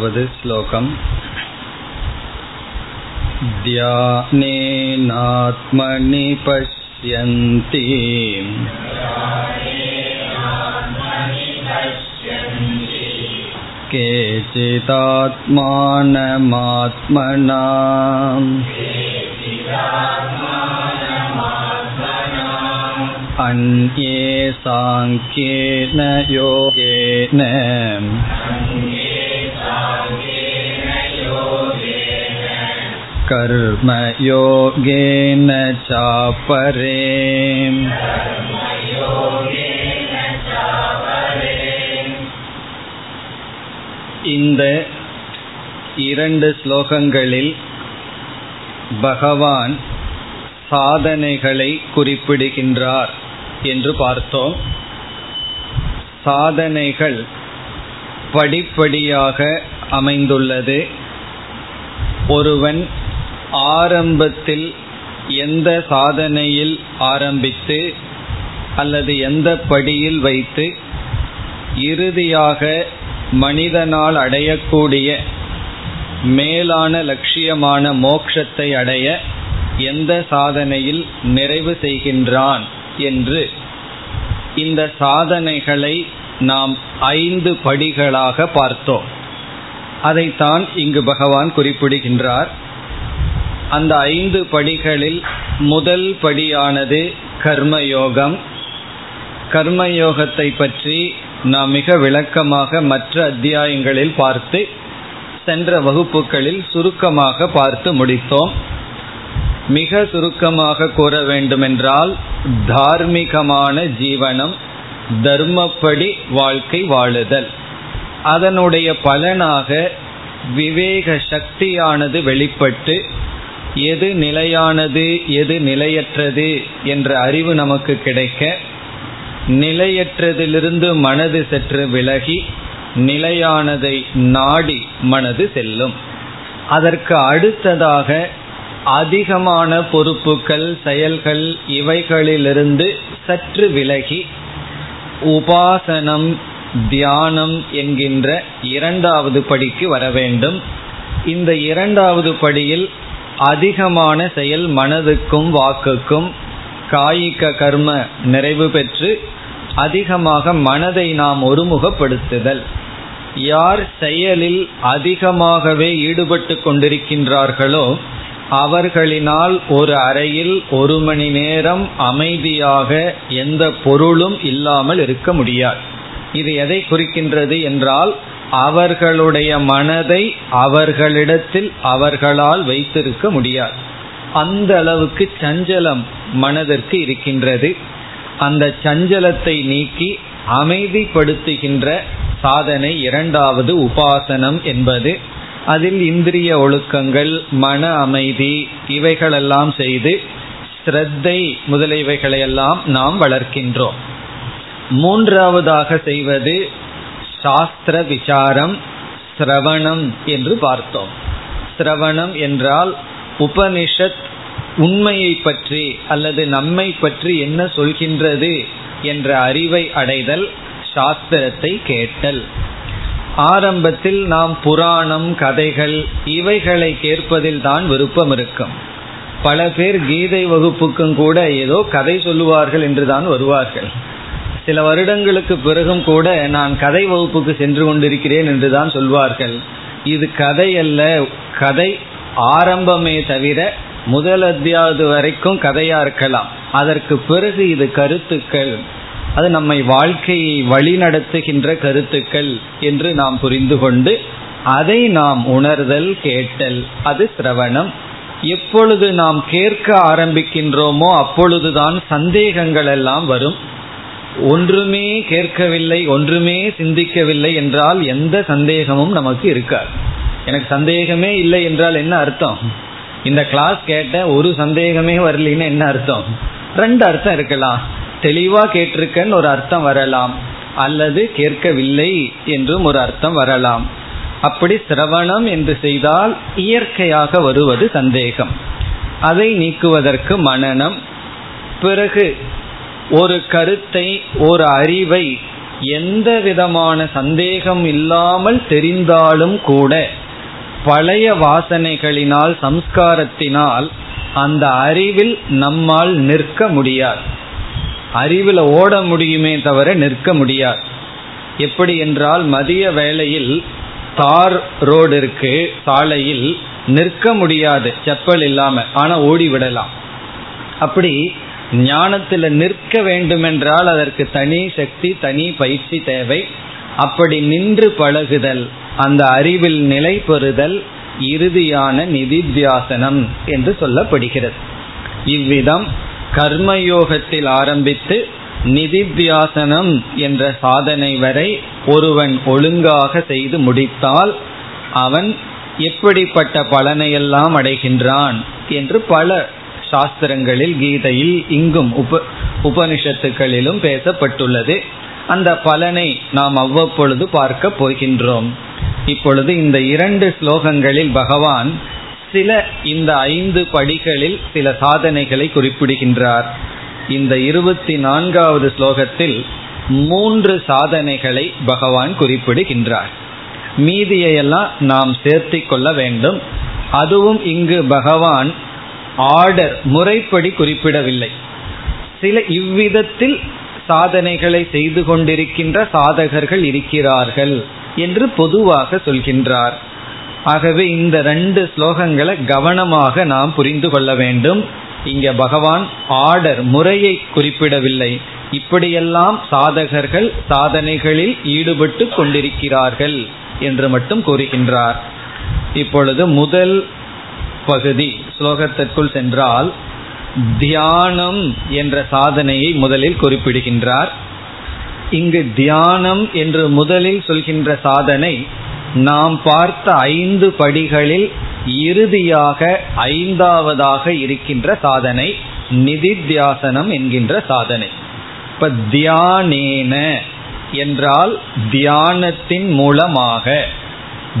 वद् श्लोकम् ध्यानेनात्मनि पश्यन्ति केचिदात्मानमात्मना अन्ये साङ्ख्येन यो योगेन कर्मयोगेन चापरे இந்த இரண்டு ஸ்லோகங்களில் பகவான் சாதனைகளை குறிப்பிடுகின்றார் என்று பார்த்தோம் சாதனைகள் படிப்படியாக அமைந்துள்ளது. ஒருவன் ஆரம்பத்தில் எந்த சாதனையில் ஆரம்பித்து அல்லது எந்த படியில் வைத்து இறுதியாக மனிதனால் அடையக்கூடிய மேலான லட்சியமான மோக்ஷத்தை அடைய எந்த சாதனையில் நிறைவு செய்கின்றான் என்று இந்த சாதனைகளை நாம் ஐந்து படிகளாக பார்த்தோம். அதைத்தான் இங்கு பகவான் குறிப்பிடுகின்றார். அந்த ஐந்து படிகளில் முதல் படியானது கர்மயோகம். கர்மயோகத்தை பற்றி நாம் மிக விளக்கமாக மற்ற அத்தியாயங்களில் பார்த்து சென்ற வகுப்புகளில் சுருக்கமாக பார்த்து முடித்தோம். மிக சுருக்கமாக கூற வேண்டுமென்றால் தார்மீகமான ஜீவனம் தர்மப்படி வாழ்க்கை வாழுதல். அதனுடைய பலனாக விவேக சக்தியானது வெளிப்பட்டு எது நிலையானது எது நிலையற்றது என்ற அறிவு நமக்கு கிடைக்க நிலையற்றதிலிருந்து மனது சற்று விலகி நிலையானதை நாடி மனது செல்லும். அதற்கு அடுத்ததாக அதிகமான பொறுப்புகள் செயல்கள் இவைகளிலிருந்து சற்று விலகி உபாசனம் தியானம் என்கின்ற இரண்டாவது படிக்கு வர வேண்டும். இந்த இரண்டாவது படியில் அதிகமான செயல் மனதுக்கும் வாக்குக்கும் காய்க கர்ம நிறைவு பெற்று அதிகமாக மனதை நாம் ஒருமுகப்படுத்துதல். யார் செயலில் அதிகமாகவே ஈடுபட்டு கொண்டிருக்கின்றார்களோ அவர்களினால் ஒரு அறையில் ஒரு மணி நேரம் அமைதியாக எந்த பொருளும் இல்லாமல் இருக்க முடியாது. இது எதை குறிக்கின்றது என்றால் அவர்களுடைய மனதை அவர்களிடத்தில் அவர்களால் வைத்திருக்க முடியாது. அந்த அளவுக்கு சஞ்சலம் மனதிற்கு இருக்கின்றது. அந்த சஞ்சலத்தை நீக்கி அமைதிப்படுத்துகின்ற சாதனை இரண்டாவது உபாசனம் என்பது. அதில் இந்திரிய ஒழுக்கங்கள் மன அமைதி இவைகளெல்லாம் செய்து ஸ்ரத்தை முதலியவைகளையெல்லாம் நாம் வளர்க்கின்றோம். மூன்றாவதாக செய்வது சாஸ்திர விசாரம் சிரவணம் என்று பார்த்தோம். சிரவணம் என்றால் உபனிஷத் உண்மையை பற்றி அல்லது நம்மை பற்றி என்ன சொல்கின்றது என்ற அறிவை அடைதல் சாஸ்திரத்தை கேட்டல். ஆரம்பத்தில் நாம் புராணம் கதைகள் இவைகளை கேட்பதில் தான் விருப்பம் இருக்கும். பல பேர் கீதை வகுப்புக்கும் கூட ஏதோ கதை சொல்லுவார்கள் என்று தான் வருவார்கள். சில வருடங்களுக்கு பிறகும் கூட நான் கதை வகுப்புக்கு சென்று கொண்டிருக்கிறேன் என்று தான் சொல்வார்கள். இது கதை அல்ல கதை ஆரம்பமே தவிர முதல் அத்தியாவது வரைக்கும் கதையா இருக்கலாம். அதற்கு பிறகு இது கருத்துக்கள். அது நம்மை வாழ்க்கையை வழிநடத்துகின்ற கருத்துக்கள் என்று நாம் புரிந்து கொண்டு அதை நாம் உணர்தல் கேட்டல் அது சிரவணம். எப்பொழுது நாம் கேட்க ஆரம்பிக்கின்றோமோ அப்பொழுதுதான் சந்தேகங்கள் எல்லாம் வரும். ஒன்றுமே கேட்கவில்லை ஒன்றுமே சிந்திக்கவில்லை என்றால் எந்த சந்தேகமும் நமக்கு இருக்காது. எனக்கு சந்தேகமே இல்லை என்றால் என்ன அர்த்தம்? இந்த கிளாஸ் கேட்ட ஒரு சந்தேகமே வரலின்னு என்ன அர்த்தம்? ரெண்டு அர்த்தம் இருக்கலாம். தெளிவா கேட்டிருக்கன்னு ஒரு அர்த்தம் வரலாம். அல்லது கேட்கவில்லை என்றும் ஒரு அர்த்தம் வரலாம். அப்படி சிரவணம் என்று செய்தால் இயற்கையாக வருவது சந்தேகம். அதை நீக்குவதற்கு மனநம். பிறகு ஒரு கருத்தை ஒரு அறிவை எந்த விதமான சந்தேகம் இல்லாமல் தெரிந்தாலும் கூட பழைய வாசனைகளினால் சம்ஸ்காரத்தினால் அந்த அறிவில் நம்மால் நிற்க முடியாது. அறிவில் ஓட முடியுமே தவிர நிற்க முடியாது. எப்படி என்றால் மதிய வேளையில் தார் ரோடு இருக்கு சாலையில் நிற்க முடியாது செப்பல் இல்லாம ஆனா ஓடி விடலாம். அப்படி ஞானத்தில் நிற்க வேண்டுமென்றால் அதற்கு தனி சக்தி தனி பயிற்சி தேவை. அப்படி நின்று பழகுதல் அந்த அறிவில் நிலை பெறுதல் இறுதியான நிதித்தியாசனம் என்று சொல்லப்படுகிறது. இவ்விதம் கர்மயோகத்தில் ஆரம்பித்து நிதித்தியாசனம் என்ற சாதனை வரை ஒருவன் ஒழுங்காக செய்து முடித்தால் அவன் எப்படிப்பட்ட பலனையெல்லாம் அடைகின்றான் என்று பல சாஸ்திரங்களில் கீதையில் இங்கும் உப உபனிஷத்துக்களிலும் பேசப்பட்டுள்ளது. அந்த பலனை நாம் அவ்வப்பொழுது பார்க்க போகின்றோம். இப்பொழுது இந்த இரண்டு ஸ்லோகங்களில் பகவான் சில இந்த ஐந்து படிகளில் சில சாதனைகளை குறிப்பிடுகின்றார். இந்த இருபத்தி நான்காவது ஸ்லோகத்தில் மூன்று சாதனைகளை பகவான் குறிப்பிடுகின்றார். மீதியையெல்லாம் நாம் சேர்த்தி கொள்ள வேண்டும். அதுவும் இங்கு பகவான் ஆர்டர் முறைப்படி குறிப்பிடவில்லை. சில இவ்விதத்தில் சாதனைகளை செய்து கொண்டிருக்கின்ற சாதகர்கள் இருக்கிறார்கள் என்று பொதுவாக சொல்கின்றார். ஆகவே இந்த ரெண்டு ஸ்லோகங்களை கவனமாக நாம் புரிந்து கொள்ள வேண்டும். இங்க பகவான் ஆர்டர் முறையை குறிப்பிடவில்லை. இப்படியெல்லாம் சாதகர்கள் சாதனைகளில் ஈடுபட்டு கொண்டிருக்கிறார்கள் என்று மட்டும் கூறுகின்றார். இப்பொழுது முதல் பகுதி ஸ்லோகத்திற்குள் சென்றால் தியானம் என்ற சாதனையை முதலில் குறிப்பிடுகின்றார். இங்கு தியானம் என்று முதலில் சொல்கின்ற சாதனை நாம் பார்த்த ஐந்து படிகளில் இறுதியாக ஐந்தாவதாக இருக்கின்ற சாதனை நிதித்தியாசனம் என்கின்ற சாதனை. இப்ப தியானேன என்றால் தியானத்தின் மூலமாக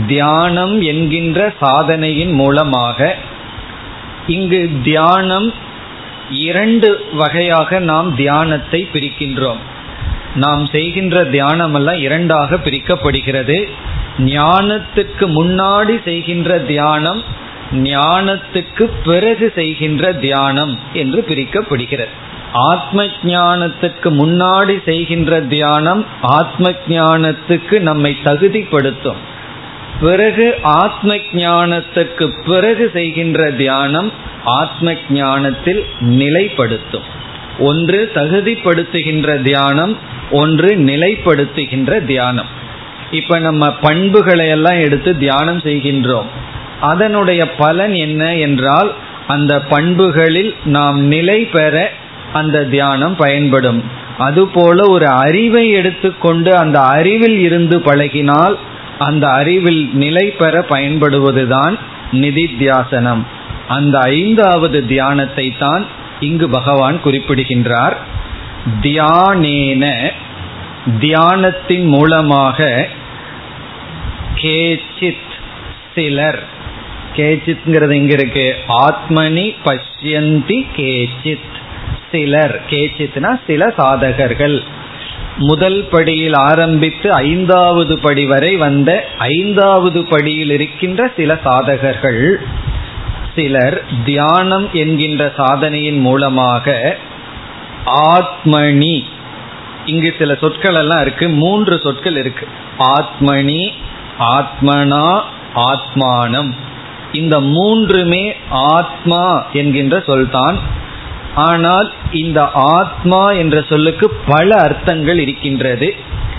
தியானம் என்கின்ற சாதனையின் மூலமாக இங்கு தியானம் இரண்டு வகையாக நாம் தியானத்தை பிரிக்கின்றோம். நாம் செய்கின்ற தியானமெல்லாம் இரண்டாக பிரிக்கப்படுகிறது. ஞானத்துக்கு முன்னாடி செய்கின்ற தியானம் ஞானத்துக்கு பிறகு செய்கின்ற தியானம் என்று பிரிக்கப்படுகிறது. ஆத்ம ஞானத்துக்கு முன்னாடி செய்கின்ற தியானம் ஆத்ம ஞானத்துக்கு நம்மை தகுதிப்படுத்தும். பிறகு ஆத்ம ஞானத்துக்கு பிறகு செய்கின்ற தியானம் ஆத்ம ஞானத்தில் நிலைப்படுத்தும். ஒன்று தகுதிப்படுத்துகின்ற தியானம் ஒன்று நிலைப்படுத்துகின்ற தியானம். இப்ப நம்ம பண்புகளை எல்லாம் எடுத்து தியானம் செய்கின்றோம். அதனுடைய பலன் என்ன என்றால் அந்த பண்புகளில் நாம் நிலை பெற அந்த தியானம் பயன்படும். அதுபோல ஒரு அறிவை எடுத்துக்கொண்டு அந்த அறிவில் இருந்து பழகினால் அந்த அறிவில் நிலை பெற பயன்படுவதுதான் நிதித்தியாசனம். அந்த ஐந்தாவது தியானத்தை தான் இங்கு பகவான் குறிப்பிடுகின்றார். தியானேன தியானத்தின் மூலமாக கேச்சித் சிலர் கேச்சித்ங்கிறது இங்க இருக்கு. ஆத்மனி பஷ்யந்தி கேச்சித் சிலர் கேச்சித்னா சில சாதகர்கள். முதல் படியில் ஆரம்பித்து ஐந்தாவது படி வரை வந்த ஐந்தாவது படியில் இருக்கின்ற சில சாதகர்கள். சிலர் தியானம் என்கின்ற சாதனையின் மூலமாக ஆத்மணி இங்கு சில சொற்கள் எல்லாம் இருக்கு. மூன்று சொற்கள் இருக்கு. ஆத்மணி ஆத்மனா ஆத்மானம். இந்த மூன்றுமே ஆத்மா என்கின்ற சொல்தான். ஆனால் இந்த ஆத்மா என்ற சொல்லுக்கு பல அர்த்தங்கள் இருக்கின்றது.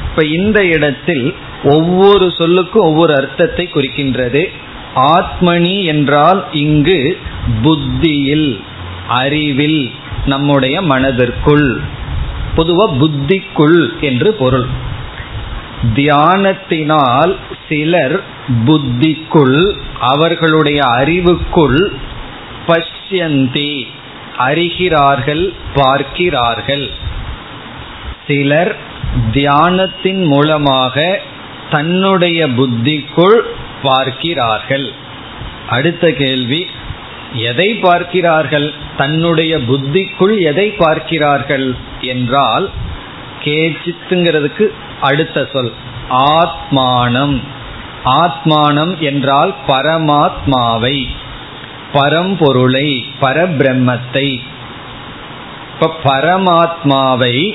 இப்ப இந்த இடத்தில் ஒவ்வொரு சொல்லுக்கும் ஒவ்வொரு அர்த்தத்தை குறிக்கின்றது. ஆத்மனி என்றால் இங்கு புத்தியில் அறிவில் நம்முடைய மனதிற்குள். பொதுவா புத்திக்குள் என்று பொருள். தியானத்தினால் சிலர் புத்திக்குள் அவர்களுடைய அறிவுக்குள் பஷ்யந்தி அறிகிறார்கள் பார்க்கிறார்கள். சிலர் தியானத்தின் மூலமாக தன்னுடைய புத்திக்குள் பார்க்கிறார்கள். அடுத்த கேள்வி எதை பார்க்கிறார்கள்? தன்னுடைய புத்திக்குள் எதை பார்க்கிறார்கள் என்றால் கேச்சித்துங்கிறதுக்கு அடுத்த சொல் ஆத்மானம். ஆத்மானம் என்றால் பரமாத்மாவை பரம்பொருளை பரபிரம்மத்தை. இப்ப பரமாத்மாவை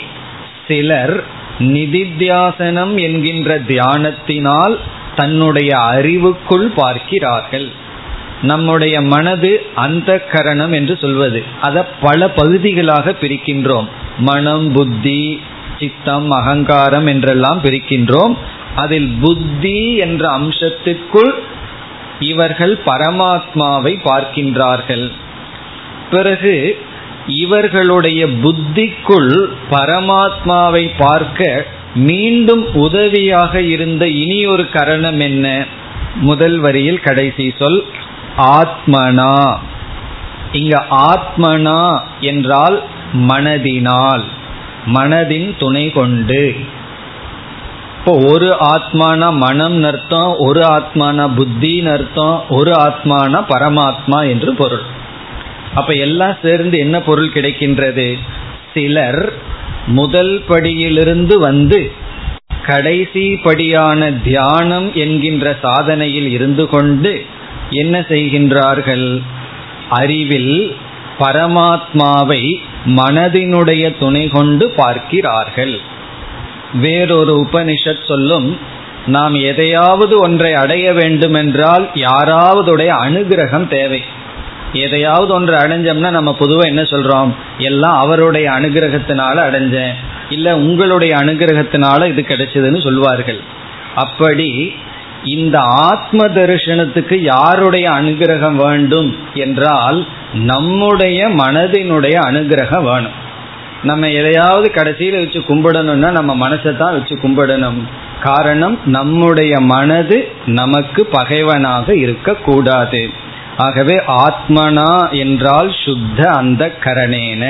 சிலர் நிதித்தியாசனம் என்கின்ற தியானத்தினால் தன்னுடைய அறிவுக்குள் பார்க்கிறார்கள். நம்முடைய மனது அந்த கரணம் என்று சொல்வது. அதை பல பகுதிகளாக பிரிக்கின்றோம். மனம் புத்தி சித்தம் அகங்காரம் என்றெல்லாம் பிரிக்கின்றோம். அதில் புத்தி என்ற அம்சத்திற்குள் இவர்கள் பரமாத்மாவை பார்க்கின்றார்கள். பிறகு இவர்களுடைய புத்திக்குள் பரமாத்மாவை பார்க்க மீண்டும் உதவியாக இருந்த இனி ஒரு கரணம் என்ன? முதல் வரியில் கடைசி சொல் ஆத்மனா. இங்க ஆத்மனா என்றால் மனதினால் மனதின் துணை கொண்டு. இப்போ ஒரு ஆத்மான மனம் அர்த்தம் ஒரு ஆத்மான புத்தின்னு அர்த்தம் ஒரு ஆத்மான பரமாத்மா என்று பொருள். அப்ப எல்லாம் சேர்ந்து என்ன பொருள் கிடைக்கின்றது? சிலர் முதல் படியிலிருந்து வந்து கடைசி படியான தியானம் என்கின்ற சாதனையில் இருந்து கொண்டு என்ன செய்கின்றார்கள்? அறிவில் பரமாத்மாவை மனதினுடைய துணை கொண்டு பார்க்கிறார்கள். வேறொரு உபனிஷத் சொல்லும் நாம் எதையாவது ஒன்றை அடைய வேண்டுமென்றால் யாராவதுடைய அனுகிரகம் தேவை. எதையாவது ஒன்று அடைஞ்சோம்னா நம்ம பொதுவாக என்ன சொல்றோம்? எல்லாம் அவருடைய அனுகிரகத்தினால அடைஞ்சேன். இல்லை உங்களுடைய அனுகிரகத்தினால இது கிடைச்சதுன்னு சொல்வார்கள். அப்படி இந்த ஆத்ம தரிசனத்துக்கு யாருடைய அனுகிரகம் வேண்டும் என்றால் நம்முடைய மனதினுடைய அனுகிரகம் வேணும். நம்ம எதையாவது கடைசியில் வச்சு கும்பிடணும்னா நம்ம மனசை தான் வச்சு கும்பிடணும். காரணம் நம்முடைய மனது நமக்கு பகைவனாக இருக்கக்கூடாது. ஆகவே ஆத்மனா என்றால் சுத்த அந்த கரணேன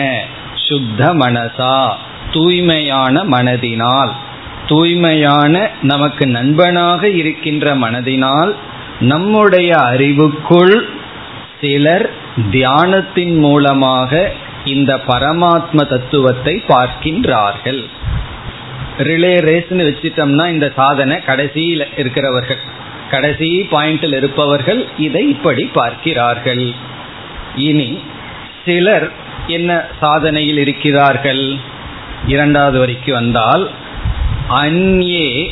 சுத்த மனசா தூய்மையான மனதினால். தூய்மையான நமக்கு நண்பனாக இருக்கின்ற மனதினால் நம்முடைய அறிவுக்குள் சிலர் தியானத்தின் மூலமாக இந்த பரமாத்ம தத்துவத்தை பார்க்கின்றார்கள். ரிலே ரேஸ்ன்னு வச்சிட்டோம்னா இந்த சாதனை கடைசியில் இருக்கிறவர்கள் கடைசி பாயிண்டில் இருப்பவர்கள் இதை இப்படி பார்க்கிறார்கள். இனி சிலர் என்ன சாதனையில் இருக்கிறார்கள்? இரண்டாவது வரைக்கு வந்தால் அந்யே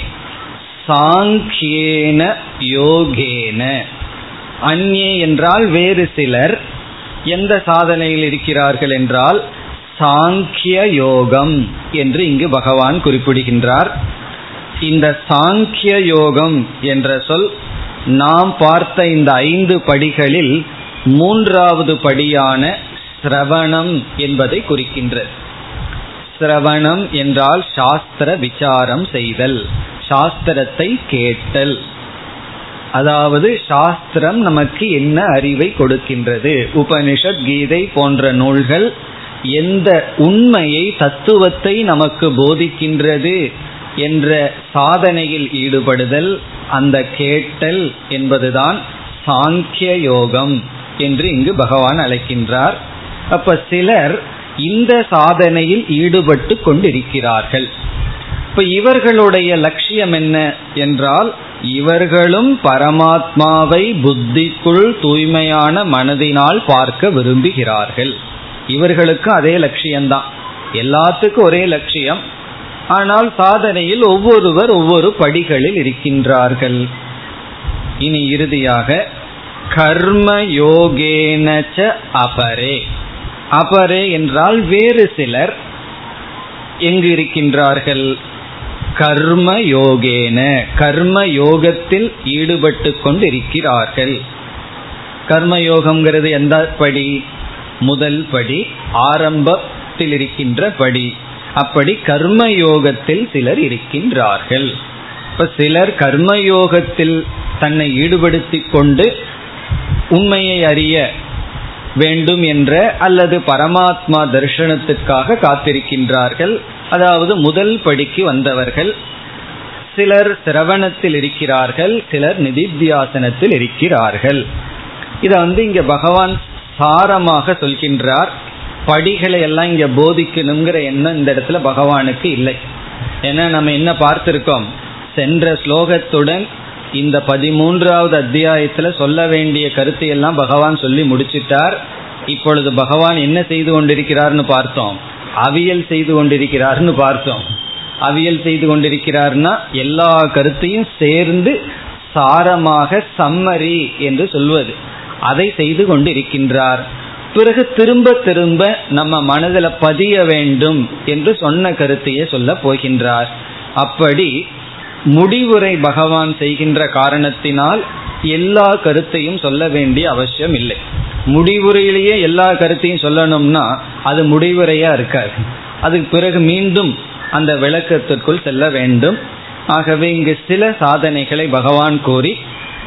சாங்கியேன யோகேன. அந்யே என்றால் வேறு சிலர் எந்த சாதனையில் இருக்கிறார்கள் என்றால் சாங்கிய யோகம் என்று இங்கு பகவான் குறிப்பிடுகின்றார். இந்த சாங்கிய யோகம் என்ற சொல் நாம் பார்த்த இந்த ஐந்து படிகளில் மூன்றாவது படியான சிரவணம் என்பதை குறிக்கின்றது. சிரவணம் என்றால் சாஸ்திர விசாரம் செய்தல் சாஸ்திரத்தை கேட்டல். அதாவது சாஸ்திரம் நமக்கு என்ன அறிவை கொடுக்கின்றது? உபனிஷத் கீதை போன்ற நூல்கள் எந்த உண்மையை தத்துவத்தை நமக்கு போதிக்கின்றது என்ற சாதனையில் ஈடுபடுதல் அந்த கேட்டல் என்பதுதான் சாங்கிய யோகம் என்று இங்கு பகவான் அழைக்கின்றார். அப்ப சிலர் இந்த சாதனையில் ஈடுபட்டு கொண்டிருக்கிறார்கள். இப்ப இவர்களுடைய லட்சியம் என்ன என்றால் இவர்களும் பரமாத்மாவை புத்திக்குள் தூய்மையான மனதினால் பார்க்க விரும்புகிறார்கள். இவர்களுக்கு அதே லட்சியம்தான். எல்லாத்துக்கும் ஒரே லட்சியம். ஆனால் சாதனையில் ஒவ்வொருவர் ஒவ்வொரு படிகளில் இருக்கின்றார்கள். இனி இறுதியாக கர்ம யோகேனச்ச அபரே. அபரே என்றால் வேறு சிலர் எங்கு இருக்கின்றார்கள்? கர்ம யோகேன கர்ம யோகத்தில் ஈடுபட்டு கொண்டிருக்கிறார்கள். கர்ம யோகம்ங்கிறது எந்த படி? முதல் படி ஆரம்பத்தில் இருக்கின்ற படி அப்படி கர்ம யோகத்தில் சிலர் இருக்கின்றார்கள். இப்ப சிலர் கர்மயோகத்தில் தன்னை ஈடுபடுத்தி கொண்டு உண்மையை அறிய வேண்டும் என்ற அல்லது பரமாத்மா தரிசனத்துக்காக காத்திருக்கின்றார்கள். அதாவது முதல் படிக்கு வந்தவர்கள் சிலர் சிரவணத்தில் இருக்கிறார்கள் சிலர் நிதித்தியாசனத்தில் இருக்கிறார்கள். இதை வந்து இங்க பகவான் சாரமாக சொல்கின்றார். படிகளை எல்லாம் இங்க போதிக்கணுங்கிற எண்ணம் இந்த இடத்துல பகவானுக்கு இல்லை. ஏன்னா நம்ம என்ன பார்த்திருக்கோம்? சென்ற ஸ்லோகத்துடன் இந்த பதிமூன்றாவது அத்தியாயத்துல சொல்ல வேண்டிய கருத்தை எல்லாம் பகவான் சொல்லி முடிச்சிட்டார். இப்பொழுது பகவான் என்ன செய்து கொண்டிருக்கிறார்னு பார்த்தோம். அவியல் செய்து கொண்டிருக்கிறார்னு பார்த்தோம். அவியல் செய்து கொண்டிருக்கிறார்னா எல்லா கருத்தையும் சேர்ந்து சாரமாக சம்மரி என்று சொல்வது. அதை செய்து கொண்டிருக்கின்றார். பிறகு திரும்ப திரும்ப நம்ம மனதில் பதிய வேண்டும் என்று சொன்ன கருத்தையே சொல்ல போகின்றார். அப்படி முடிவுரை பகவான் செய்கின்ற காரணத்தினால் எல்லா கருத்தையும் சொல்ல வேண்டிய அவசியம் இல்லை. முடிவுரையிலேயே எல்லா கருத்தையும் சொல்லணும்னா அது முடிவுரையா இருக்காது. அதுக்கு பிறகு மீண்டும் அந்த விளக்கத்திற்குள் செல்ல வேண்டும். ஆகவே இங்கு சில சாதனைகளை பகவான் கூறி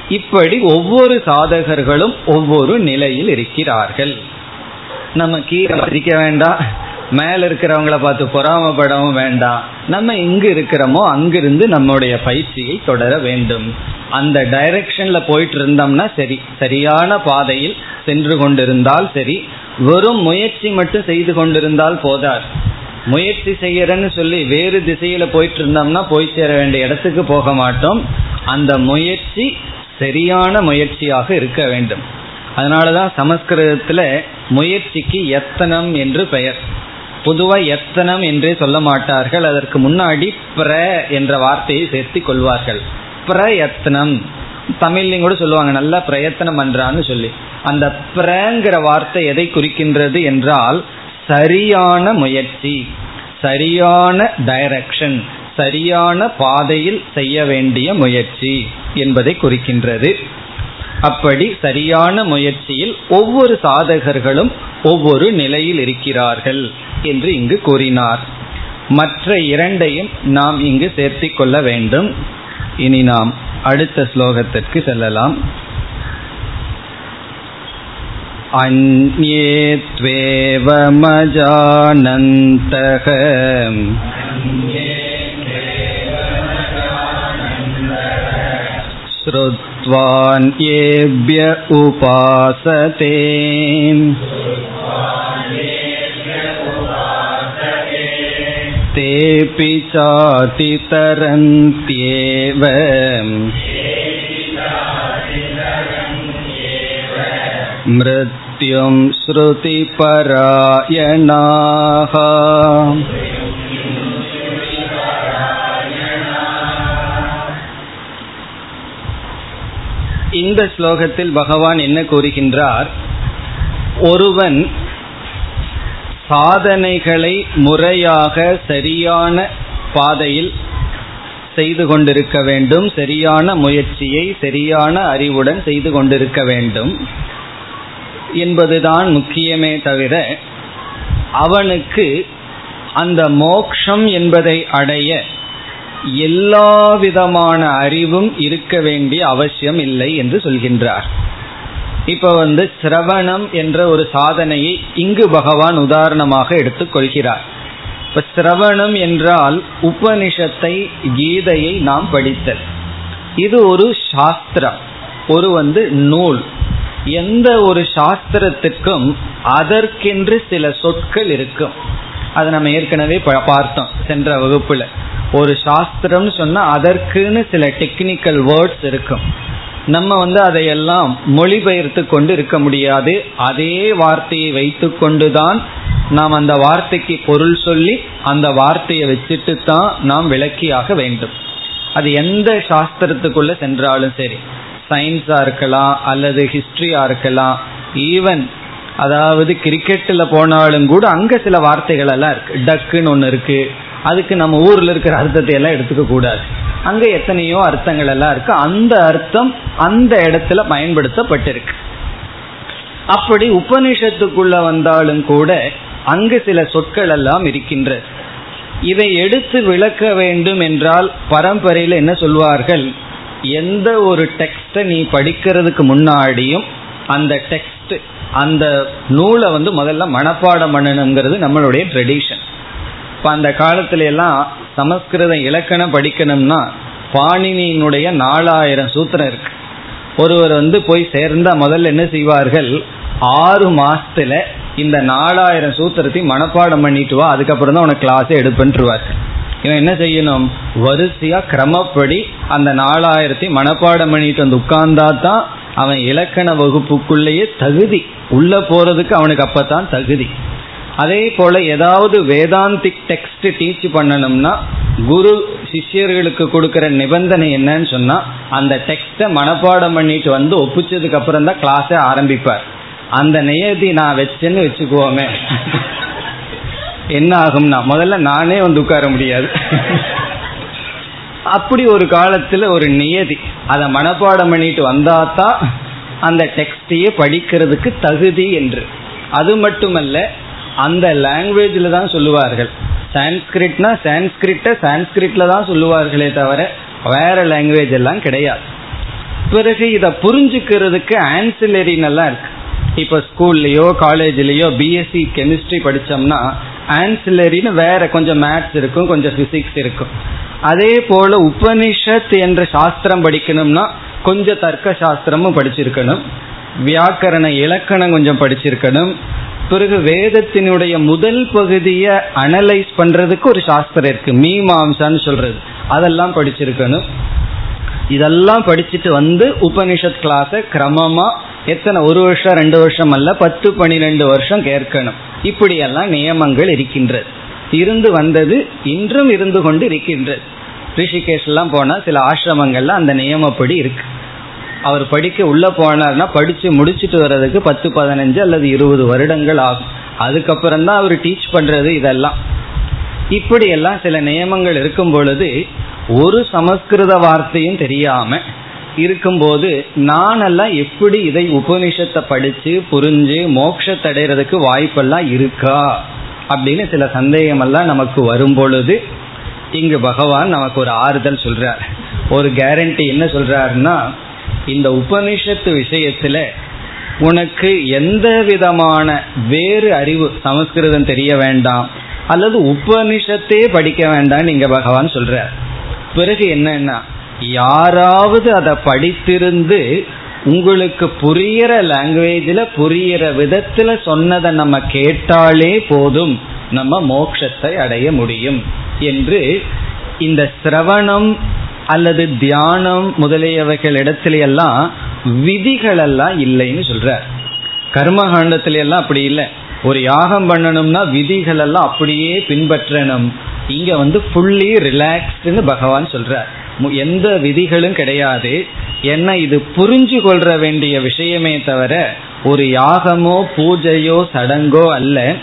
இப்படி ஒவ்வொரு சாதகர்களும் ஒவ்வொரு நிலையில் இருக்கிறார்கள். நம்ம கீரை மதிக்க வேண்டாம். மேல இருக்கிறவங்கள பார்த்து பொறாமப்படவும் வேண்டாம். நம்ம எங்க இருக்கிறோமோ அங்கிருந்து நம்முடைய பயிற்சியை தொடர வேண்டும். அந்த டைரக்ஷன்ல போயிட்டு இருந்தோம்னா சரி சரியான பாதையில் சென்று கொண்டிருந்தால் சரி. வெறும் முயற்சி மட்டும் செய்து கொண்டிருந்தால் போதார் முயற்சி செய்யறேன்னு சொல்லி வேறு திசையில போயிட்டு இருந்தோம்னா போய் சேர வேண்டிய இடத்துக்கு போக மாட்டோம். அந்த முயற்சி சரியான முயற்சியாக இருக்க வேண்டும். அதனாலதான் சமஸ்கிருதத்துல முயற்சிக்கு எத்தனம் என்று பெயர். பொதுவா எத்தனம் என்றே சொல்ல மாட்டார்கள். அதற்கு முன்னாடி பிர என்ற வார்த்தையை சேர்த்து கொள்வார்கள். பிரயத்னம் தமிழ்லையும் கூட சொல்லுவாங்க நல்லா பிரயத்தனம் பண்றான்னு சொல்லி. அந்த பிரங்கிற வார்த்தை எதை குறிக்கின்றது என்றால் சரியான முயற்சி சரியான டைரக்ஷன் சரியான பாதையில் செய்ய வேண்டிய முயற்சி என்பதை குறிக்கின்றது. அப்படி சரியான முயற்சியில் ஒவ்வொரு சாதகர்களும் ஒவ்வொரு நிலையில் இருக்கிறார்கள் என்று இங்கு கூறினார் மற்ற இரண்டையும் நாம் இங்கு சேர்த்தி கொள்ள வேண்டும் இனி நாம் அடுத்த ஸ்லோகத்திற்கு செல்லலாம் अन्ये त्वेवमजानन्तः श्रुत्वान्येभ्य उपासते तेऽपि चातितरन्त्येव मृत्युं श्रुतिपरायणाः இந்த ஸ்லோகத்தில் பகவான் என்ன கூறுகின்றார்? ஒருவன் சாதனைகளை முறையாக சரியான பாதையில் செய்து கொண்டிருக்க வேண்டும் சரியான முயற்சியை சரியான அறிவுடன் செய்து கொண்டிருக்க வேண்டும் என்பதுதான் முக்கியமே தவிர அவனுக்கு அந்த மோக்ஷம் என்பதை அடைய எல்லா விதமான அறிவும் இருக்க வேண்டிய அவசியம் இல்லை என்று சொல்கின்றார். இப்ப வந்து சிரவணம் என்ற ஒரு சாதனையை இங்கு பகவான் உதாரணமாக எடுத்துக்கொள்கிறார் இப்ப சிரவணம் என்றால் உபனிஷத்தை கீதையை நாம் படித்தல். இது ஒரு சாஸ்திரம் ஒரு வந்து நூல். எந்த ஒரு சாஸ்திரத்துக்கும் அதற்கென்று சில சொற்கள் இருக்கும். அதை நம்ம ஏற்கனவே பார்த்தோம் சென்ற வகுப்புல. ஒரு சாஸ்திரம்னு சொன்னா அதற்குன்னு சில டெக்னிக்கல் வேர்ட்ஸ் இருக்கும். நம்ம வந்து அதையெல்லாம் மொழிபெயர்த்து கொண்டு இருக்க முடியாது. அதே வார்த்தையை வைத்து கொண்டுதான் நாம் அந்த வார்த்தைக்கு பொருள் சொல்லி அந்த வார்த்தையை வச்சுட்டு தான் நாம் விளக்கியாக வேண்டும். அது எந்த சாஸ்திரத்துக்குள்ள சென்றாலும் சரி. சயின்ஸா இருக்கலாம் அல்லது ஹிஸ்டரியா இருக்கலாம். ஈவன் அதாவது கிரிக்கெட்டில் போனாலும் கூட அங்கே சில வார்த்தைகள் எல்லாம் இருக்கு. டக்குன்னு ஒன்று இருக்கு. அதுக்கு நம்ம ஊரில் இருக்கிற அர்த்தத்தை எல்லாம் எடுத்துக்க கூடாது. அங்கே எத்தனையோ அர்த்தங்கள் எல்லாம் இருக்கு. அந்த அர்த்தம் அந்த இடத்துல பயன்படுத்தப்பட்டிருக்கு. அப்படி உபனிஷத்துக்குள்ள வந்தாலும் கூட அங்கு சில சொற்கள் எல்லாம் இருக்கின்றது. இதை எடுத்து விளக்க வேண்டும் என்றால் பரம்பரையில் என்ன சொல்வார்கள்? எந்த ஒரு டெக்ஸ்டை நீ படிக்கிறதுக்கு முன்னாடியும் அந்த டெக்ஸ்ட் அந்த நூலை வந்து முதல்ல மனப்பாடம் பண்ணணுங்கிறது நம்மளுடைய ட்ரெடிஷன் இப்போ அந்த காலத்துல எல்லாம் சமஸ்கிருதம் இலக்கணம் படிக்கணும்னா பாணினியினுடைய நாலாயிரம் சூத்திரம் இருக்கு. ஒருவர் வந்து போய் சேர்ந்தா முதல்ல என்ன செய்வார்கள்? ஆறு மாசத்துல இந்த நாலாயிரம் சூத்திரத்தையும் மனப்பாடம் பண்ணிட்டு வா அதுக்கப்புறம் தான் உனக்கு கிளாஸே எடுப்பன்றுவார்கள். இவன் என்ன செய்யணும்? வரிசையா கிரமப்படி அந்த நாலாயிரத்தையும் மனப்பாடம் பண்ணிட்டு வந்து உட்கார்ந்தா தான் அவன் இலக்கண வகுப்புக்குள்ளேயே தகுதி. உள்ள போறதுக்கு அவனுக்கு அப்பதான் தகுதி. அதே போல ஏதாவது வேதாந்திக் டெக்ஸ்ட் டீச் பண்ணணும்னா குரு சிஷ்யர்களுக்கு கொடுக்கிற நிபந்தனை என்னன்னு சொன்னா அந்த டெக்ஸ்டை மனப்பாடம் பண்ணிட்டு வந்து ஒப்பிச்சதுக்கு அப்புறம் தான் கிளாஸை ஆரம்பிப்பார். அந்த நியதி நான் வச்சேன்னு வச்சுக்குவோமே. என்ன ஆகும்னா முதல்ல நானே வந்து உட்கார முடியாது. அப்படி ஒரு காலத்துல ஒரு நியதி. அதை மனப்பாடம் பண்ணிட்டு வந்தாதான் அந்த டெக்ஸ்டையே படிக்கிறதுக்கு தகுதி என்று. அது மட்டுமல்ல அந்த லாங்குவேஜில் தான் சொல்லுவார்கள். சான்ஸ்கிரிட்னா சான்ஸ்கிரிட்ட சான்ஸ்கிரிட்ல தான் சொல்லுவார்களே தவிர வேற லாங்குவேஜ் எல்லாம் கிடையாது. பிறகு இதை புரிஞ்சுக்கிறதுக்கு ஆன்சிலரின் எல்லாம் இருக்கு. இப்போ ஸ்கூல்லையோ காலேஜ்லேயோ பிஎஸ்சி கெமிஸ்ட்ரி படித்தோம்னா ஆன்சிலரின்னு வேற கொஞ்சம் மேத்ஸ் இருக்கும் கொஞ்சம் பிசிக்ஸ் இருக்கும். அதே போல உபனிஷத் என்ற சாஸ்திரம் படிக்கணும்னா கொஞ்சம் தர்க்க சாஸ்திரமும் படிச்சிருக்கணும். வியாக்கரண இலக்கணம் கொஞ்சம் படிச்சிருக்கணும். பிறகு வேதத்தினுடைய முதல் பகுதியை அனலைஸ் பண்றதுக்கு ஒரு சாஸ்திரம் இருக்கு. மீமாம்சான்னு சொல்றது. அதெல்லாம் படிச்சிருக்கணும். இதெல்லாம் படிச்சுட்டு வந்து உபனிஷத் கிளாஸை கிரமமா எத்தனை ஒரு வருஷம் ரெண்டு வருஷம் அல்ல பத்து பனிரெண்டு வருஷம் கேட்கணும். இப்படியெல்லாம் நியமங்கள் இருக்கின்றது. இருந்து வந்தது இன்றும் இருந்து கொண்டு இருக்கின்றது. ரிஷிகேஷ்லாம் போனால் சில ஆசிரமங்கள்ல அந்த நியமப்படி இருக்கு. அவர் படிக்க உள்ள போனார்னா படிச்சு முடிச்சுட்டு வர்றதுக்கு பத்து பதினஞ்சு அல்லது இருபது வருடங்கள் ஆகும். அதுக்கப்புறம் தான் அவர் டீச் பண்றது இதெல்லாம். இப்படியெல்லாம் சில நியமங்கள் இருக்கும் பொழுது ஒரு சமஸ்கிருத வார்த்தையும் தெரியாம இருக்கும்போது நானெல்லாம் எப்படி இதை உபனிஷத்தை படிச்சு புரிஞ்சு மோட்சத்தடைறதுக்கு வாய்ப்பெல்லாம் இருக்கா? அப்படின்னு சில சந்தேகம் எல்லாம் நமக்கு வரும் பொழுது இங்கு பகவான் நமக்கு ஒரு ஆறுதல் சொல்றார். ஒரு கேரண்டி என்ன சொல்றாருன்னா இந்த உபனிஷத்து விஷயத்துல உனக்கு எந்த விதமான வேறு அறிவு சமஸ்கிருதம் தெரிய வேண்டாம் அல்லது உபனிஷத்தே படிக்க வேண்டாம்னு இங்க பகவான் சொல்றார். பிறகு என்னன்னா யாராவது அதை படித்திருந்து உங்களுக்கு புரியிற லாங்குவேஜில் புரியிற விதத்தில் சொன்னதை நம்ம கேட்டாலே போதும் நம்ம மோட்சத்தை அடைய முடியும் என்று இந்த சிரவணம் அல்லது தியானம் முதலியவைகள் இடத்துல விதிகளெல்லாம் இல்லைன்னு சொல்றார். கர்மகாண்டத்துல எல்லாம் அப்படி இல்லை. ஒரு யாகம் பண்ணணும்னா விதிகள் எல்லாம் அப்படியே பின்பற்றணும். இங்க வந்து ஃபுல்லி ரிலாக்ஸ்டுன்னு பகவான் சொல்றார். எந்த விதிகளும் கிடையாது. என்ன இது புரிஞ்சு கொள்ற வேண்டிய விஷயமே தவிர ஒரு யாகமோ பூஜையோ சடங்கோ அல்ல.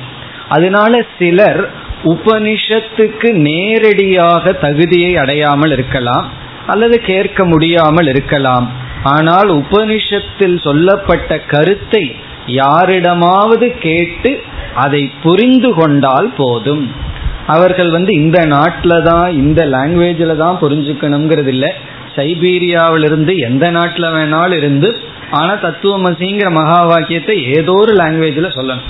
அதனால சிலர் உபனிஷத்துக்கு நேரடியாக தகுதியை அடையாமல் இருக்கலாம் அல்லது கேட்க முடியாமல் இருக்கலாம். ஆனால் உபனிஷத்தில் சொல்லப்பட்ட கருத்தை யாரிடமாவது கேட்டு அதை புரிந்து கொண்டால் போதும். அவர்கள் வந்து இந்த நாட்டில் தான் இந்த லாங்குவேஜில் தான் புரிஞ்சுக்கணுங்கிறது இல்லை சைபீரியாவிலிருந்து எந்த நாட்டில் வேணாலும் இருந்து ஆனால் தத்துவமசிங்கிற மகா வாக்கியத்தை ஏதோ ஒரு லாங்குவேஜில் சொல்லணும்.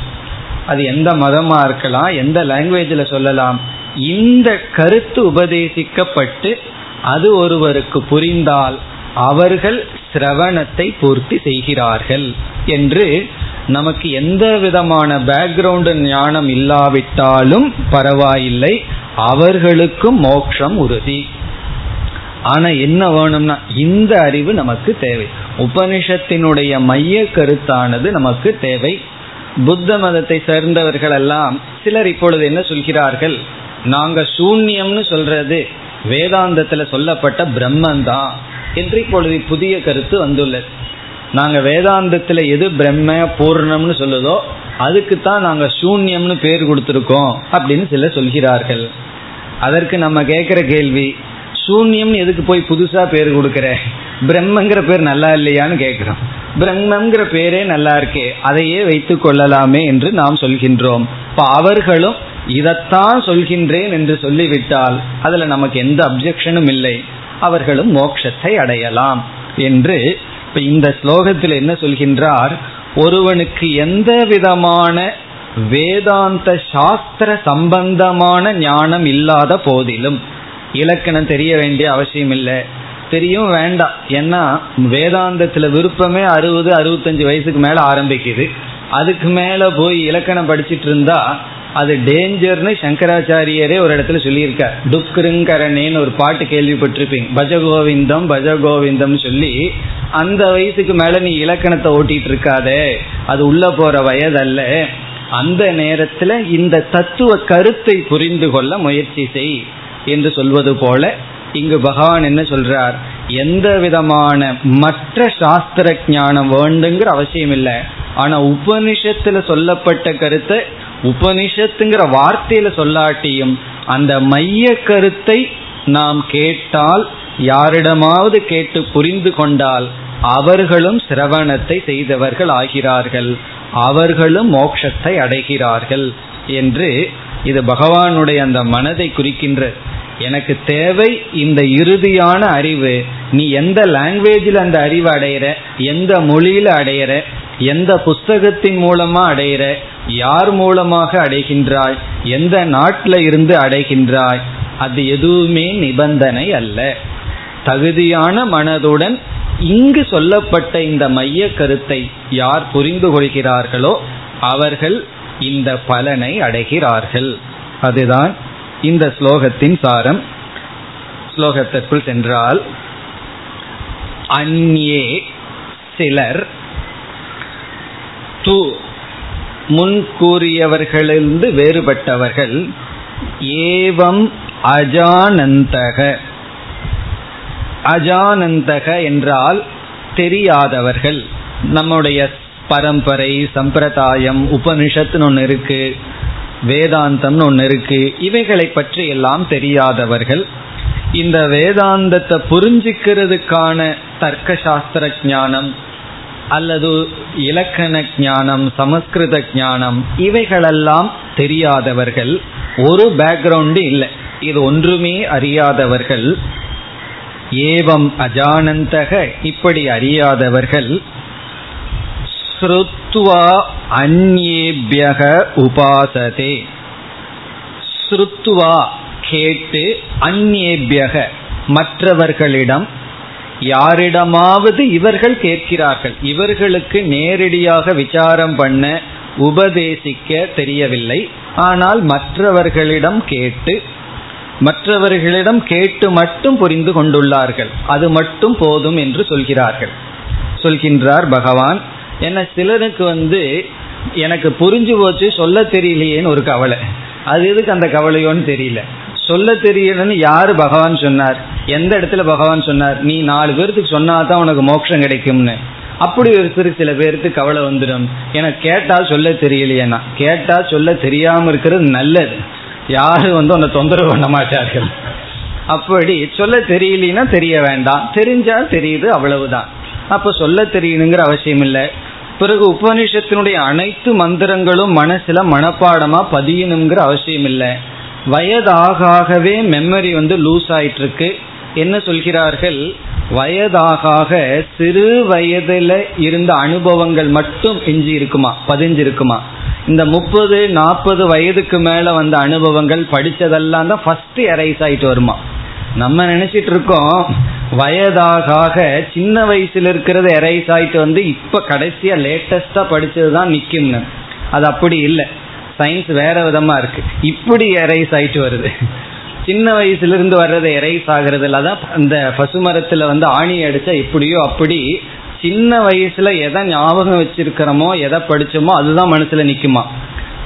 அது எந்த மதமாக இருக்கலாம் எந்த லாங்குவேஜில் சொல்லலாம். இந்த கருத்து உபதேசிக்கப்பட்டு அது ஒருவருக்கு புரிந்தால் அவர்கள் சிரவணத்தை பூர்த்தி செய்கிறார்கள் என்று நமக்கு எந்த விதமான பேக்ரவுண்டு ஞானம் இல்லாவிட்டாலும் பரவாயில்லை. அவர்களுக்கும் மோட்சம் உறுதி. ஆனா என்ன வேணும்னா இந்த அறிவு நமக்கு தேவை. உபனிஷத்தினுடைய மைய கருத்தானது நமக்கு தேவை. புத்த மதத்தை சேர்ந்தவர்கள் எல்லாம் சிலர் இப்பொழுது என்ன சொல்கிறார்கள்? நாங்க சூன்யம்னு சொல்றது வேதாந்தத்துல சொல்லப்பட்ட பிரம்மன் தான் என்று இப்பொழுது புதிய கருத்து வந்துள்ளது. நாங்க வேதாந்தத்துல எது பிரம்ம பூர்ணம்னு சொல்லுதோ அதுக்கு தான் நாங்க சூன்யம்னு பேர் கொடுத்துருக்கோம் அப்படின்னு சிலர் சொல்கிறார்கள். அதற்கு நம்ம கேட்குற கேள்வி சூன்யம் எதுக்கு போய் புதுசா பேர் கொடுக்குற? பிரம்மங்கிற பேர் நல்லா இல்லையான்னு கேட்குறோம். பிரம்மங்கிற பேரே நல்லா இருக்கே அதையே வைத்து கொள்ளலாமே என்று நாம் சொல்கின்றோம். இப்போ அவர்களும் இதைத்தான் சொல்கின்றேன் என்று சொல்லிவிட்டால் அதில் நமக்கு எந்த அப்ஜெக்ஷனும் இல்லை. அவர்களும் மோட்சத்தை அடையலாம் என்று இப்ப இந்த ஸ்லோகத்தில் என்ன சொல்கின்றார்? ஒருவனுக்கு எந்த விதமான வேதாந்த சாஸ்திர சம்பந்தமான ஞானம் இல்லாத போதிலும் இலக்கணம் தெரிய வேண்டிய அவசியம் இல்லை. தெரியும் வேண்டாம். ஏன்னா வேதாந்தத்துல விருப்பமே அறுபது அறுபத்தஞ்சு வயசுக்கு மேல ஆரம்பிக்குது. அதுக்கு மேல போய் இலக்கணம் படிச்சிட்டு இருந்தா அது டேஞ்சர்னு சங்கராச்சாரியரே ஒரு இடத்துல சொல்லியிருக்கார். டுக்குருங்கரனேன்னு ஒரு பாட்டு கேள்விப்பட்டிருப்பீங்க. பஜ கோவிந்தம் பஜ கோவிந்தம் சொல்லி அந்த வயசுக்கு மேல நீ இலக்கணத்தை ஓட்டிட்டு இருக்காதே அது உள்ள போற வயதல்ல. அந்த நேரத்துல இந்த தத்துவ கருத்தை புரிந்து கொள்ள முயற்சி செய் என்று சொல்வது போல இங்கு பகவான் என்ன சொல்றார்? எந்த விதமான மற்ற சாஸ்திர ஞானம் வேண்டுங்கிற அவசியம் இல்லை ஆனா உபனிஷத்துல சொல்லப்பட்ட கருத்தை உபனிஷத்துங்கிற வார்த்தையில சொல்லாட்டியும் அந்த மைய கருத்தை நாம் கேட்டால் யாரிடமாவது கேட்டு புரிந்து கொண்டால் அவர்களும் சிரவணத்தை செய்தவர்கள் ஆகிறார்கள். அவர்களும் மோட்சத்தை அடைகிறார்கள் என்று இது பகவானுடைய அந்த மனதை குறிக்கின்ற எனக்கு தேவை இந்த இறுதியான அறிவு நீ எந்த லாங்குவேஜில் அந்த அறிவு அடையிற எந்த மொழியில அடையிற எந்த புஸ்தகத்தின் மூலமா அடையிற யார் மூலமாக அடைகின்றாய் எந்த நாட்டில் இருந்து அடைகின்றாய் அது எதுவுமே நிபந்தனை அல்ல. தகுதியான மனதுடன் இங்கு சொல்லப்பட்ட இந்த மைய கருத்தை யார் புரிந்து கொள்கிறார்களோ அவர்கள் இந்த பலனை அடைகிறார்கள். அதுதான் இந்த ஸ்லோகத்தின் சாரம். ஸ்லோகத்திற்குள் சென்றால் அந்நே சிலர் து முன் கூறியவர்களிலிருந்து வேறுபட்டவர்கள் ஏவம் அஜானந்தக. அஜானந்தக என்றால் தெரியாதவர்கள். நம்முடைய பரம்பரை சம்பிரதாயம் உபனிஷத்துன்னு ஒன்று இருக்கு வேதாந்தம்னு ஒன்று இருக்கு இவைகளை பற்றி எல்லாம் தெரியாதவர்கள். இந்த வேதாந்தத்தை புரிஞ்சுக்கிறதுக்கான தர்க்க சாஸ்திர ஞானம் அல்லது இலக்கண ஞானம் சமஸ்கிருத ஞானம் இவைகளெல்லாம் தெரியாதவர்கள் ஒரு பேக்ரவுண்டு இல்லை. இது ஒன்றுமே அறியாதவர்கள். ஏவம் அஜானந்தக இப்படி அறியாதவர்கள். ஸ்ருத்வா அந்நேபியக உபாசதே. ஸ்ருத்வா கேட்டு அந்நேபியக மற்றவர்களிடம் யாரிடமாவது இவர்கள் கேட்கிறார்கள். இவர்களுக்கு நேரடியாக விசாரம் பண்ண உபதேசிக்க தெரியவில்லை. ஆனால் மற்றவர்களிடம் கேட்டு மற்றவர்களிடம் கேட்டு மட்டும் புரிந்து கொண்டுள்ளார்கள். அது மட்டும் போதும் என்று சொல்கிறார்கள். சொல்கின்றார் பகவான். என்ன சிலருக்கு வந்து எனக்கு புரிஞ்சு போச்சு சொல்ல தெரியலையேன்னு ஒரு கவலை. அது எதுக்கு அந்த கவலையோன்னு தெரியல. சொல்ல தெரியலன்னு யாரு பகவான் சொன்னார்? எந்த இடத்துல பகவான் சொன்னார்? நீ நாலு பேர்த்துக்கு சொன்னாதான் உனக்கு மோட்சம் கிடைக்கும்னு. அப்படி ஒரு சில பேருக்கு கவலை வந்துடும். எனக்கு கேட்டால் சொல்ல தெரியலையேனா கேட்டால் சொல்ல தெரியாம இருக்கிறது நல்லது. யாரும் வந்து உன்னை தொந்தரவு பண்ண மாட்டார்கள். அப்படி சொல்ல தெரியலனா தெரிய வேண்டாம். தெரிஞ்சா தெரியுது அவ்வளவுதான். அப்ப சொல்ல தெரியணுங்கிற அவசியம் இல்லை. பிறகு உபநிஷத்தினுடைய அனைத்து மந்திரங்களும் மனசுல மனப்பாடமா பதியணுங்கிற அவசியம் இல்லை. வயதாகவே மெமரி வந்து லூஸ் ஆயிட்டு இருக்கு என்ன சொல்கிறார்கள்? வயதாக சிறு வயதுல இருந்த அனுபவங்கள் மட்டும் எஞ்சி இருக்குமா? பதிஞ்சிருக்குமா? இந்த முப்பது நாற்பது வயதுக்கு மேல வந்த அனுபவங்கள் படிச்சதெல்லாம் தான் ஃபர்ஸ்ட் எரைஸ் ஆயிட்டு வருமா? நம்ம நினைச்சிட்டு இருக்கோம் வயதாக சின்ன வயசுல இருக்கிறது எரைஸ் ஆயிட்டு வந்து இப்ப கடைசியா லேட்டஸ்டா படிச்சதுதான் நிக்கும்னு. அது அப்படி இல்லை. சயின்ஸ் வேற விதமா இருக்கு. இப்படி எரைஸ் ஆயிட்டு வருது. சின்ன வயசுல இருந்து வர்றது எரைஸ் ஆகுறதுல தான் அந்த பசுமரத்துல வந்து ஆணி அடிச்சா இப்படியோ அப்படி சின்ன வயசுல எதை ஞாபகம் வச்சிருக்கிறோமோ எதை படிச்சோமோ அதுதான் மனசுல நிக்குமா?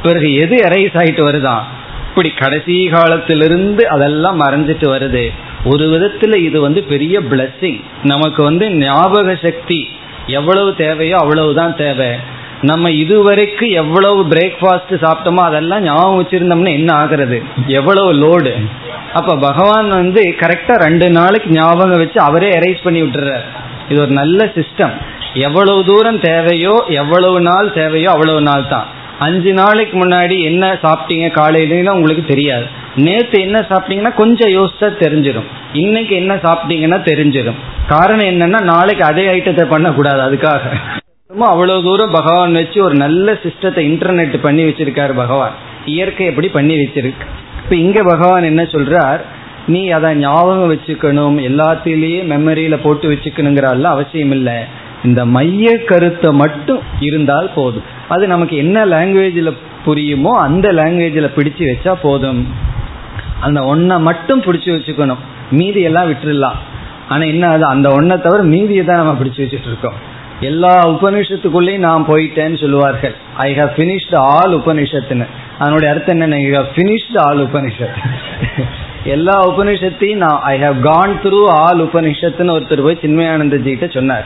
பிறகு எது எரைஸ் ஆயிட்டு வருதான் இப்படி கடைசி காலத்திலிருந்து அதெல்லாம் மறைஞ்சிட்டு வருது. ஒரு விதத்துல இது வந்து பெரிய பிளஸ்ஸிங் நமக்கு வந்து ஞாபக சக்தி எவ்வளவு தேவையோ அவ்வளவுதான் தேவை. நம்ம இதுவரைக்கும் எவ்வளவு பிரேக்ஃபாஸ்ட் சாப்பிட்டோமோ அதெல்லாம் ஞாபகம் வச்சிருந்தோம்னா என்ன ஆகுறது? எவ்வளவு லோடு அப்ப பகவான் வந்து கரெக்டா ரெண்டு நாளைக்கு ஞாபகம் வச்சு அவரே எரேஸ் பண்ணி விட்டுறார். இது ஒரு நல்ல சிஸ்டம் எவ்வளவு தூரம் தேவையோ எவ்வளவு நாள் தேவையோ அவ்வளவு நாள் தான். அஞ்சு நாளைக்கு முன்னாடி என்ன சாப்பிட்டீங்க காலையில உங்களுக்கு தெரியாது. நேற்று என்ன சாப்பிட்டீங்கன்னா கொஞ்சம் யோசிச்சா தெரிஞ்சிடும் இன்னைக்கு என்ன சாப்பிட்டீங்கன்னா தெரிஞ்சிடும் காரணம் என்னன்னா நாளைக்கு அதே ஐட்டத்தை பண்ணக்கூடாது அதுக்காக. அவ்வளவு தூரம் பகவான் வச்சு ஒரு நல்ல சிஸ்டத்தை இன்டர்நெட் பண்ணி வச்சிருக்காரு பகவான். இயற்கை எப்படி பண்ணி வச்சிருக்கு? இப்ப இங்க பகவான் என்ன சொல்றார்? நீ அதை ஞாபகம் வச்சுக்கணும். எல்லாத்திலேயே மெமரியில போட்டு வச்சுக்கணுங்கிறால அவசியம் இல்லை. இந்த மைய கருத்தை மட்டும் இருந்தால் போதும். அது நமக்கு என்ன லாங்குவேஜில் புரியுமோ அந்த லாங்குவேஜில் பிடிச்சு வச்சா போதும். அந்த ஒன்றை மட்டும் பிடிச்சி வச்சுக்கணும். மீதி எல்லாம் விட்டுடலாம் ஆனால் என்ன அது அந்த ஒன்றை தவிர மீதியை தான் நம்ம பிடிச்சி வச்சுட்டு இருக்கோம். எல்லா உபனிஷத்துக்குள்ளேயும் நான் போயிட்டேன்னு சொல்லுவார்கள். ஐ ஹவ் பினிஷ்டு ஆல் உபனிஷத்துன்னு அதனுடைய அர்த்தம் என்ன I have finished all Upanishad எல்லா உபனிஷத்தையும் நான் I have gone through all உபனிஷத்துன்னு ஒருத்தர் போய் சின்மயானந்த கிட்ட சொன்னார்.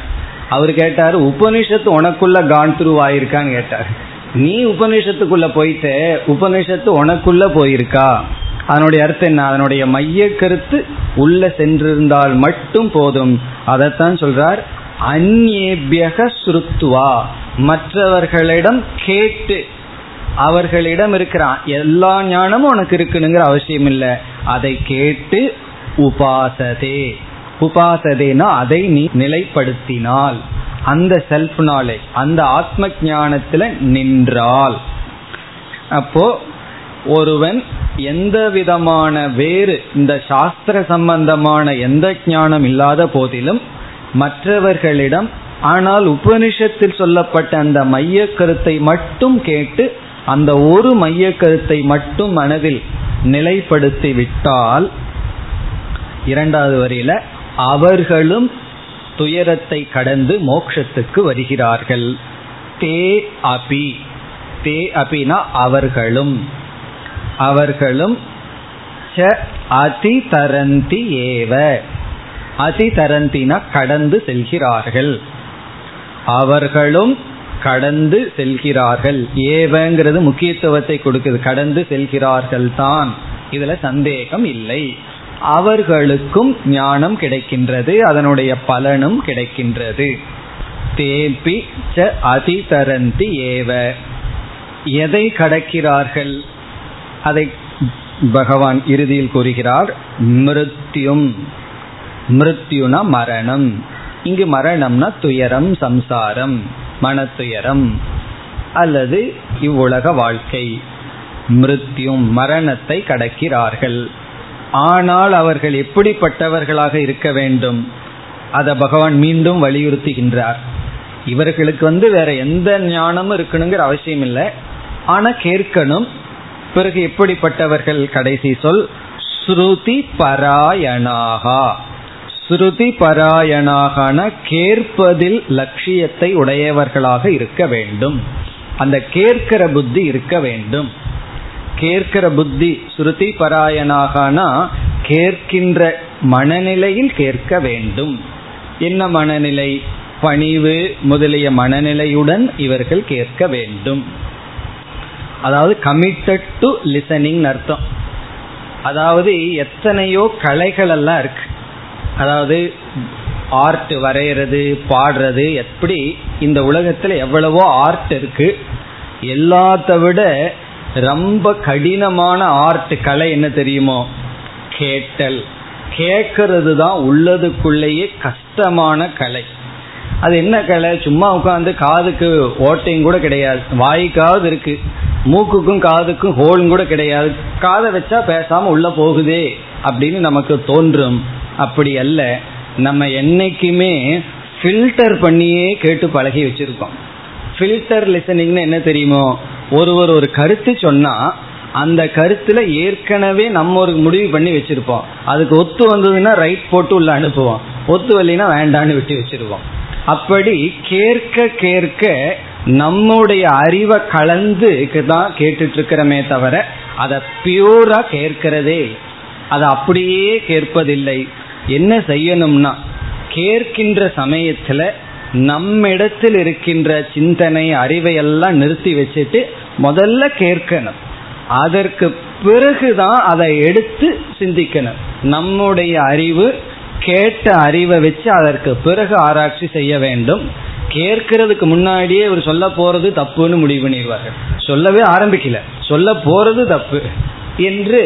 அவர் கேட்டார் உபனிஷத்து உனக்குள்ள கான் த்ரூ ஆயிருக்கான்னு கேட்டார். நீ உபனிஷத்துக்குள்ள போயிட்டு உபனிஷத்து உனக்குள்ள போயிருக்கா? அதனுடைய அர்த்தம் என்ன? அதனுடைய மைய கருத்து உள்ள சென்றிருந்தால் மட்டும் போதும். அதைத்தான் சொல்றார். அந்நேபியக சுருத்துவா மற்றவர்களிடம் கேட்டு அவர்களிடம் இருக்கிறான். எல்லா ஞானமும் உனக்கு இருக்கணுங்கிற அவசியம் இல்லை. அதை கேட்டு உபாசதே. உபாசதேனா அதை நீ நிலைப்படுத்தினால். அந்த செல்ஃப் நாலேஜ் அந்த ஆத்ம ஞானத்துல நின்றால். அப்போ ஒருவன் எந்த விதமான வேறு இந்த சாஸ்திர சம்பந்தமான எந்த ஞானம் இல்லாத போதிலும் மற்றவர்களிடம் ஆனால் உபனிஷத்தில் சொல்லப்பட்ட அந்த மைய கருத்தை மட்டும் கேட்டு அந்த ஒரு மைய கருத்தை மட்டும் மனதில் நிலைப்படுத்தி விட்டால் இரண்டாவது வரியில அவர்களும் துயரத்தை கடந்து மோட்சத்துக்கு வருகிறார்கள். தே அபி. தே அபினா அவர்களும். அவர்களும் ச அதி தரந்தி ஏவ. அதிதரந்தினா கடந்து செல்கிறார்கள். அவர்களும் கடந்து செல்கிறார்கள். ஏவங்கிறது முக்கியத்துவத்தை கொடுக்குது. கடந்து செல்கிறார்கள் தான். இதுல சந்தேகம் இல்லை. அவர்களுக்கும் ஞானம் கிடைக்கின்றது. அதனுடைய பலனும் கிடைக்கின்றது. தேபி ச அதிதரந்தி ஏவ. எதை கடக்கிறார்கள்? அதை பகவான் இறுதியில் கூறுகிறார் மிருத்யும் மிருத்யுனா மரணம். இங்கு மரணம்னா துயரம் சம்சாரம் மனத்துயரம் அல்லது இவ்வுலக வாழ்க்கை. மிருத்யும் மரணத்தை கடக்கிறார்கள். ஆனால் அவர்கள் எப்படிப்பட்டவர்களாக இருக்க வேண்டும்? அதை பகவான் மீண்டும் வலியுறுத்துகின்றார். இவர்களுக்கு வந்து வேற எந்த ஞானமும் இருக்கணுங்கிற அவசியம் இல்லை. ஆனா கேட்கணும். பிறகு எப்படிப்பட்டவர்கள்? கடைசி சொல் ஸ்ருதி பராயணாகா. ஸ்ருதி பராயணாகன கேட்பதில் லட்சியத்தை உடையவர்களாக இருக்க வேண்டும். அந்த கேட்கிற புத்தி இருக்க வேண்டும். கேட்கிற புத்தி ஸ்ருதி பராயணாகனா கேட்கின்ற மனநிலையில் கேட்க வேண்டும். என்ன மனநிலை? பணிவு முதலிய மனநிலையுடன் இவர்கள் கேட்க வேண்டும். அதாவது கமிட்டட் டு லிசனிங் அர்த்தம். அதாவது எத்தனையோ கலைகள் எல்லாம் இருக்கு. அதாவது ஆர்ட் வரைகிறது பாடுறது எப்படி இந்த உலகத்தில் எவ்வளவோ ஆர்ட் இருக்கு. எல்லாத்த விட ரொம்ப கடினமான ஆர்ட் கலை என்ன தெரியுமோ? கேட்டல். கேட்கறது தான் உள்ளதுக்குள்ளேயே கஷ்டமான கலை. அது என்ன கலை? சும்மா உட்காந்து காதுக்கு ஓட்டையும் கூட கிடையாது. வாய்க்காவது இருக்கு. மூக்குக்கும் காதுக்கும் ஹோலும் கூட கிடையாது. காதை வச்சா பேசாம உள்ள போகுதே அப்படின்னு நமக்கு தோன்றும். அப்படி அல்ல. நம்ம என்னைக்குமே ஃபில்டர் பண்ணியே கேட்டு பழகி வச்சிருக்கோம். ஃபில்டர் லிசனிங்னு என்ன தெரியுமோ? ஒருவர் ஒரு கருத்து சொன்னா அந்த கருத்துல ஏற்கனவே நம்ம ஒரு முடிவு பண்ணி வச்சிருப்போம். அதுக்கு ஒத்து வந்ததுன்னா ரைட் போட்டு உள்ள அனுப்புவோம். ஒத்து வரலைன்னா வேண்டான்னு விட்டு வச்சிருவோம். அப்படி கேட்க கேட்க நம்முடைய அறிவை கலந்து தான் கேட்டுட்டு இருக்கிறமே தவிர அதை பியூரா கேட்கிறதே அதை அப்படியே கேட்பதில்லை. என்ன செய்யணும்னா கேட்கின்ற சமயத்துல நம்மிடத்தில் இருக்கின்ற சிந்தனை அறிவை எல்லாம் நிறுத்தி வச்சுட்டு முதல்ல கேட்கணும். அதற்கு பிறகுதான் அதை எடுத்து சிந்திக்கணும். நம்முடைய அறிவு கேட்ட அறிவை வச்சு அதற்கு பிறகு ஆராய்ச்சி செய்ய வேண்டும். கேட்கறதுக்கு முன்னாடியே இவர் சொல்ல போறது தப்புன்னு முடிவு பண்ணிடுவார்கள். சொல்லவே ஆரம்பிக்கல. சொல்ல போறது தப்பு என்று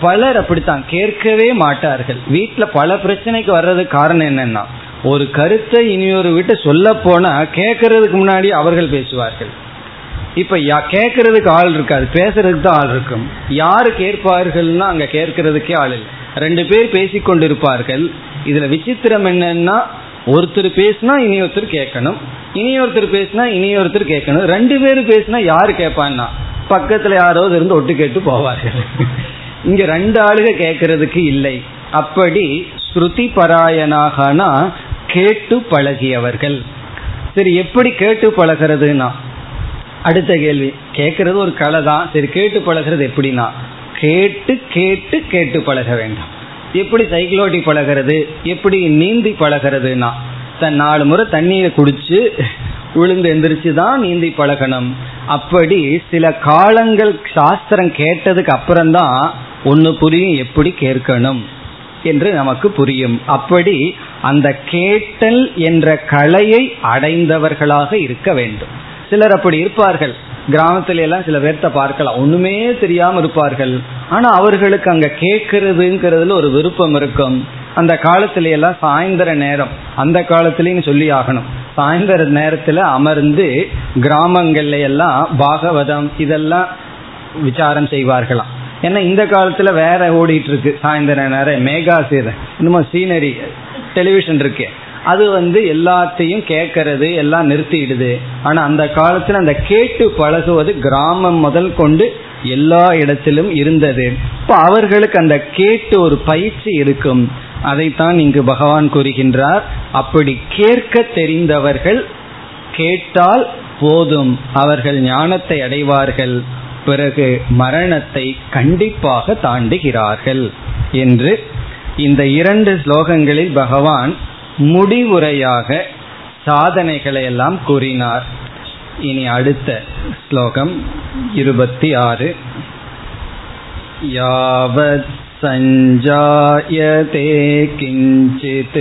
பலர் அப்படித்தான். கேட்கவே மாட்டார்கள். வீட்டில் பல பிரச்சனைக்கு வர்றதுக்கு காரணம் என்னன்னா ஒரு கருத்தை இனியொரு வீட்டை சொல்ல போனா கேட்கறதுக்கு முன்னாடி அவர்கள் பேசுவார்கள். இப்ப கேட்கறதுக்கு ஆள் இருக்காது பேசுறதுக்கு தான் ஆள் இருக்கும். யாரு கேட்பார்கள்னா அங்க கேட்கறதுக்கே ஆள் இல்லை. ரெண்டு பேர் பேசிக்கொண்டிருப்பார்கள். இதுல விசித்திரம் என்னன்னா ஒருத்தர் பேசினா இனி ஒருத்தர் கேட்கணும் இனி ஒருத்தர் பேசினா இனி ஒருத்தர் கேட்கணும். ரெண்டு பேரும் பேசினா யாரு கேட்பான்னா பக்கத்துல யாராவது இருந்து ஒட்டு கேட்டு போவார்கள். இங்க ரெண்டு ஆளுக கேட்கறதுக்கு இல்லை. அப்படி ஸ்ருதி பராயணாகனா கேட்டு பழகியவர்கள். சரி எப்படி கேட்டு பழகிறதுனா அடுத்த கேள்வி. கேட்கறது ஒரு கலை தான் சரி கேட்டு பழகிறது எப்படின்னா? கேட்டு கேட்டு கேட்டு பழக வேண்டாம். எப்படி சைக்கிளோட்டி பழகிறது? எப்படி நீந்தி பழகிறதுனா தன் நாலு முறை தண்ணியை குடிச்சு விழுந்து எந்திரிச்சு தான் நீந்தி பழகணும். அப்படி சில காலங்கள் சாஸ்திரம் கேட்டதுக்கு அப்புறம்தான் ஒன்று புரியும் எப்படி கேட்கணும் என்று நமக்கு புரியும். அப்படி அந்த கேட்டல் என்ற கலையை அடைந்தவர்களாக இருக்க வேண்டும். சிலர் அப்படி இருப்பார்கள். கிராமத்துல எல்லாம் சில பேர்த்த பார்க்கலாம். ஒண்ணுமே தெரியாம இருப்பார்கள். ஆனா அவர்களுக்கு அங்க கேட்கறதுங்கிறதுல ஒரு விருப்பம் இருக்கும். அந்த காலத்துல எல்லாம் சாயந்தர நேரம். அந்த காலத்திலயும் சொல்லி ஆகணும். சாயந்தர நேரத்துல அமர்ந்து கிராமங்கள்ல எல்லாம் பாகவதம் இதெல்லாம் விசாரம் செய்வார்களாம். ஏன்னா இந்த காலத்துல வேற ஓடிட்டு இருக்கு சாயந்தர நேரம் மேகா சீர சீனரி டெலிவிஷன் இருக்கு. அது வந்து எல்லாத்தையும் கேட்கறது எல்லாம் நிறுத்திடுது. ஆனா அந்த காலத்துல அந்த கேட்டு பழகுவது கிராமம் முதல் கொண்டு எல்லா இடத்திலும் இருந்தது. இப்போ அவர்களுக்கு அந்த கேட்டு ஒரு பயிற்சி இருக்கும். அதைத்தான் இங்கு பகவான் கூறுகின்றார். அப்படி கேட்க தெரிந்தவர்கள் கேட்டால் போதும். அவர்கள் ஞானத்தை அடைவார்கள். பிறகு மரணத்தை கண்டிப்பாக தாண்டுகிறார்கள் என்று இந்த இரண்டு ஸ்லோகங்களில் பகவான் முடிவுரையாக சாதனைகளை எல்லாம் கூறினார் இனி அடுத்த ஸ்லோகம் இருபத்தி ஆறு யாவத் सञ्जायते किञ्चित्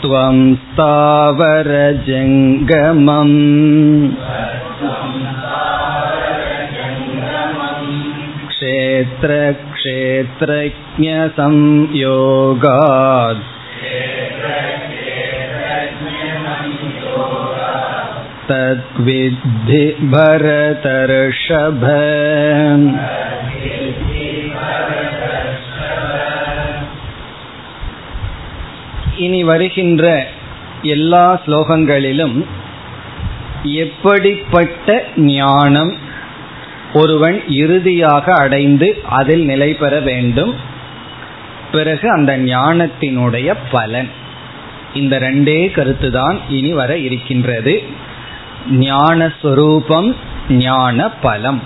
सत्त्वं स्थावरजङ्गमम् क्षेत्रक्षेत्रज्ञसंयोगात् तद्विद्धि भरतर्षभ இனி வருகின்ற எல்லா ஸ்லோகங்களிலும் எப்படிப்பட்ட ஞானம் ஒருவன் இறுதியாக அடைந்து அதில் நிலை பெற வேண்டும்? பிறகு அந்த ஞானத்தினுடைய பலன். இந்த ரெண்டே கருத்து தான் இனி வர இருக்கின்றது. ஞானஸ்வரூபம் ஞான பலம்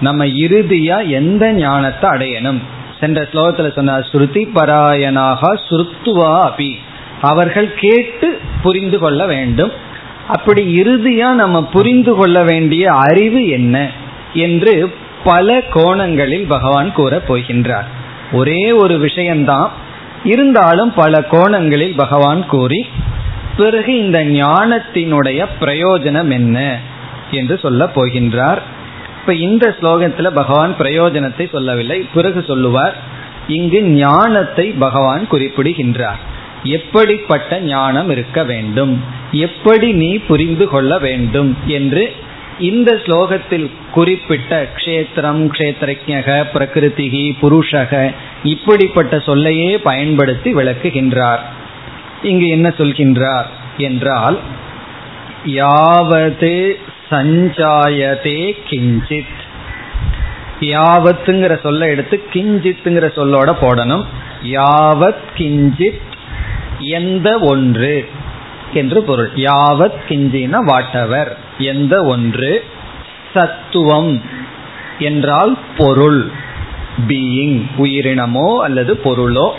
நம்ம இறுதியா எந்த ஞானத்தை அடையணும்? சென்ற ஸ்லோகத்துல சொன்ன ஸ்ருதி பராயணாக சுருத்துவா அபி அவர்கள் கேட்டு புரிந்து கொள்ள வேண்டும். அப்படி இறுதியா நம்ம புரிந்து கொள்ள வேண்டிய அறிவு என்ன என்று பல கோணங்களில் பகவான் கூற போகின்றார். ஒரே ஒரு விஷயம்தான். இருந்தாலும் பல கோணங்களில் பகவான் கூறி பிறகு இந்த ஞானத்தினுடைய பிரயோஜனம் என்ன என்று சொல்ல போகின்றார். இப்ப இந்த ஸ்லோகத்துல பகவான் பிரயோஜனத்தை சொல்லவில்லை. பிறகு சொல்லுவார் இங்கு ஞானத்தை பகவான் குறிப்பிடுகின்றார். எப்படிப்பட்ட ஞானம் இருக்க வேண்டும்? எப்படி நீ புரிந்து கொள்ள வேண்டும்? என்று இந்த ஸ்லோகத்தில் குறிப்பிட்ட க்ஷேத்திரம் க்ஷேத்திரஜக பிரகிருதிகி புருஷக இப்படிப்பட்ட சொல்லையே பயன்படுத்தி விளக்குகின்றார். இங்கு என்ன சொல்கின்றார் என்றால் யாவது சஞ்சாயதே கிஞ்சித். யாவத்துங்கிற சொல்ல எடுத்து கிஞ்சித்துங்கிற சொல்லோட போடணும். யாவத் கிஞ்சித் எந்த ஒன்று என்று பொருள். யாவத் கிஞ்சின வாட்டவர். எந்த ஒன்று? சத்துவம் என்றால் பொருள். பீயிங் உயிரினமோ அல்லது பொருளோ.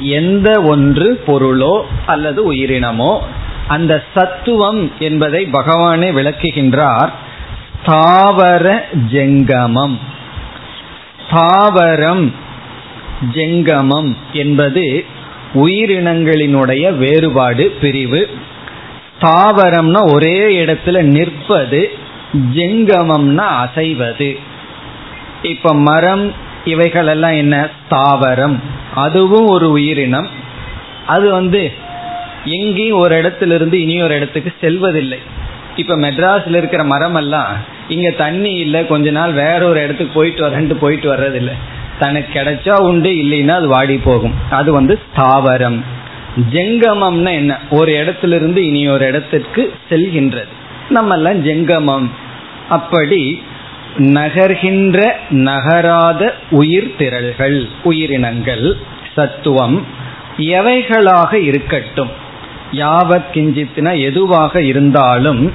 எந்த ஒன்று பொருளோ அல்லது உயிரினமோ. அந்த சத்துவம் என்பதை பகவானே விளக்குகின்றார். தாவர ஜெங்கமம். தாவரம் ஜெங்கமம் என்பது உயிரினங்களினுடைய வேறுபாடு பிரிவு. தாவரம்னா ஒரே இடத்துல நிற்பது ஜெங்கமம்னா அசைவது. இப்ப மரம் இவைகளெல்லாம் என்ன? தாவரம். அதுவும் ஒரு உயிரினம். அது வந்து எங்கேயும் ஒரு இடத்துல இருந்து இனி ஒரு இடத்துக்கு செல்வதில்லை. இப்ப மெட்ராஸ்ல இருக்கிற மரம் எல்லாம் இங்க தண்ணி இல்லை கொஞ்ச நாள் வேற ஒரு இடத்துக்கு போயிட்டு வரேன்ட்டு போயிட்டு வர்றதில்லை. தனக்கு கிடைச்சா உண்டு இல்லைன்னா அது வாடி போகும். அது வந்து ஸ்தாவரம். ஜெங்கமம்னா என்ன? ஒரு இடத்துல இருந்து இனி ஒரு இடத்திற்கு செல்கின்றது. நம்ம எல்லாம் ஜெங்கமம். அப்படி நகர்கின்ற நகராத உயிர் திரள்கள் உயிரினங்கள் சத்துவம் எவைகளாக இருக்கட்டும். யாவத் கிஞ்சித்னா எதுவாக இருந்தாலும்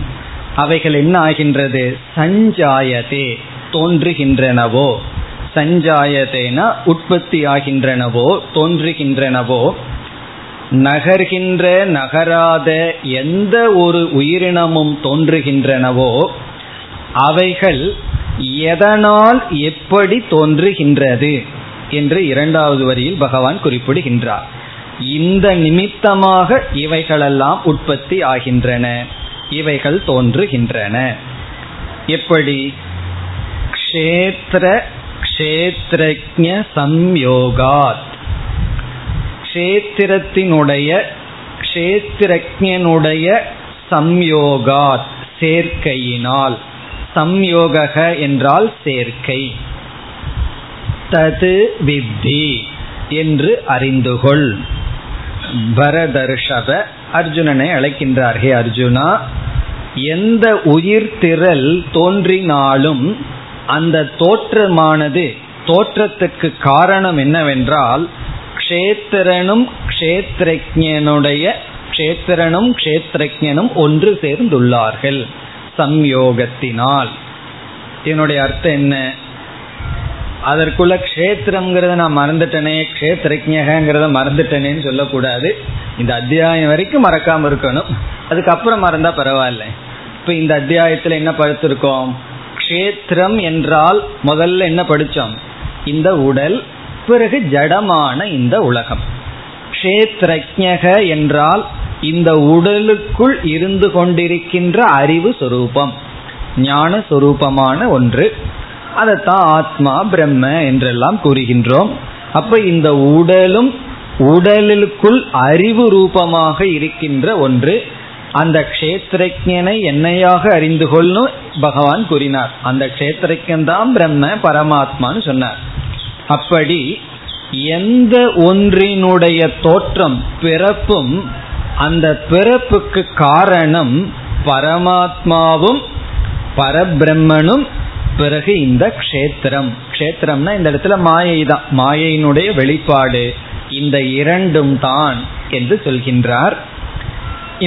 அவைகள் என்ன ஆகின்றது? சஞ்சாயதே தோன்றுகின்றனவோ. சஞ்சாயதேனா உற்பத்தி ஆகின்றனவோ தோன்றுகின்றனவோ. நகர்கின்ற நகராத எந்த ஒரு உயிரினமும் தோன்றுகின்றனவோ அவைகள் எதனால் எப்படி தோன்றுகின்றது? என்று இரண்டாவது வரியில் பகவான் குறிப்பிடுகின்றார். இந்த நிமித்தமாக இவைகளெல்லாம் உற்பத்தி ஆகின்றன. இவைகள் தோன்றுகின்றன. எப்படி? க்ஷேத்திர க்ஷேத்ரஜ சம்யோகாத். க்ஷேத்திரத்தினுடைய க்ஷேத்திரஜனுடைய சம்யோகாத் சேர்க்கையினால். சம்யோக என்றால் சேர்க்கை. தது வித்தி என்று அறிந்துகொள். பரதர்ஷப அர்ஜுனனை அழைக்கின்றார். ஹே அர்ஜுனா எந்த உயிர் திரள் தோன்றினாலும் அந்த தோற்றமானது தோற்றத்துக்கு காரணம் என்னவென்றால் க்ஷேத்திரனும் க்ஷேத்திரஜனுடைய க்ஷேத்திரனும் க்ஷேத்திரஜனும் ஒன்று சேர்ந்துள்ளார்கள். சம்யோகத்தினால். என்னுடைய அர்த்தம் என்ன? அதற்குள்ள க்ஷேத்திரம்ங்கிறத நான் மறந்துட்டனே க்ஷேத்திரஜகங்கிறத மறந்துட்டனேன்னு சொல்லக்கூடாது. இந்த அத்தியாயம் வரைக்கும் மறக்காம இருக்கணும். அதுக்கப்புறம் மறந்தா பரவாயில்ல. இப்ப இந்த அத்தியாயத்துல என்ன படுத்திருக்கோம்? க்ஷேத்திரம் என்றால் முதல்ல என்ன படிச்சோம்? இந்த உடல் பிறகு ஜடமான இந்த உலகம். க்ஷேத்ரஜக என்றால் இந்த உடலுக்குள் இருந்து கொண்டிருக்கின்ற அறிவு சொரூபம். ஞான சொரூபமான ஒன்று. அதைத்தான் ஆத்மா பிரம்ம என்றெல்லாம் கூறுகின்றோம். அப்ப இந்த உடலும் உடலுக்குள் அறிவு ரூபமாக இருக்கின்ற ஒன்று அந்த கஷேத்திரஜனை என்னையாக அறிந்து கொள்ளும் பகவான் கூறினார். அந்த க்ஷேத்திரஜன் தான் பிரம்ம பரமாத்மான்னு சொன்னார். அப்படி எந்த ஒன்றினுடைய தோற்றம் பிறப்பும் அந்த பிறப்புக்கு காரணம் பரமாத்மாவும் பரபிரம்மனும் பிறகு இந்த க்ஷேத்திரம். க்ஷேத்திரம்னா இந்த இடத்துல மாயை தான் மாயையினுடைய வெளிப்பாடு இந்த இரண்டும் தான் என்று சொல்கின்றார்.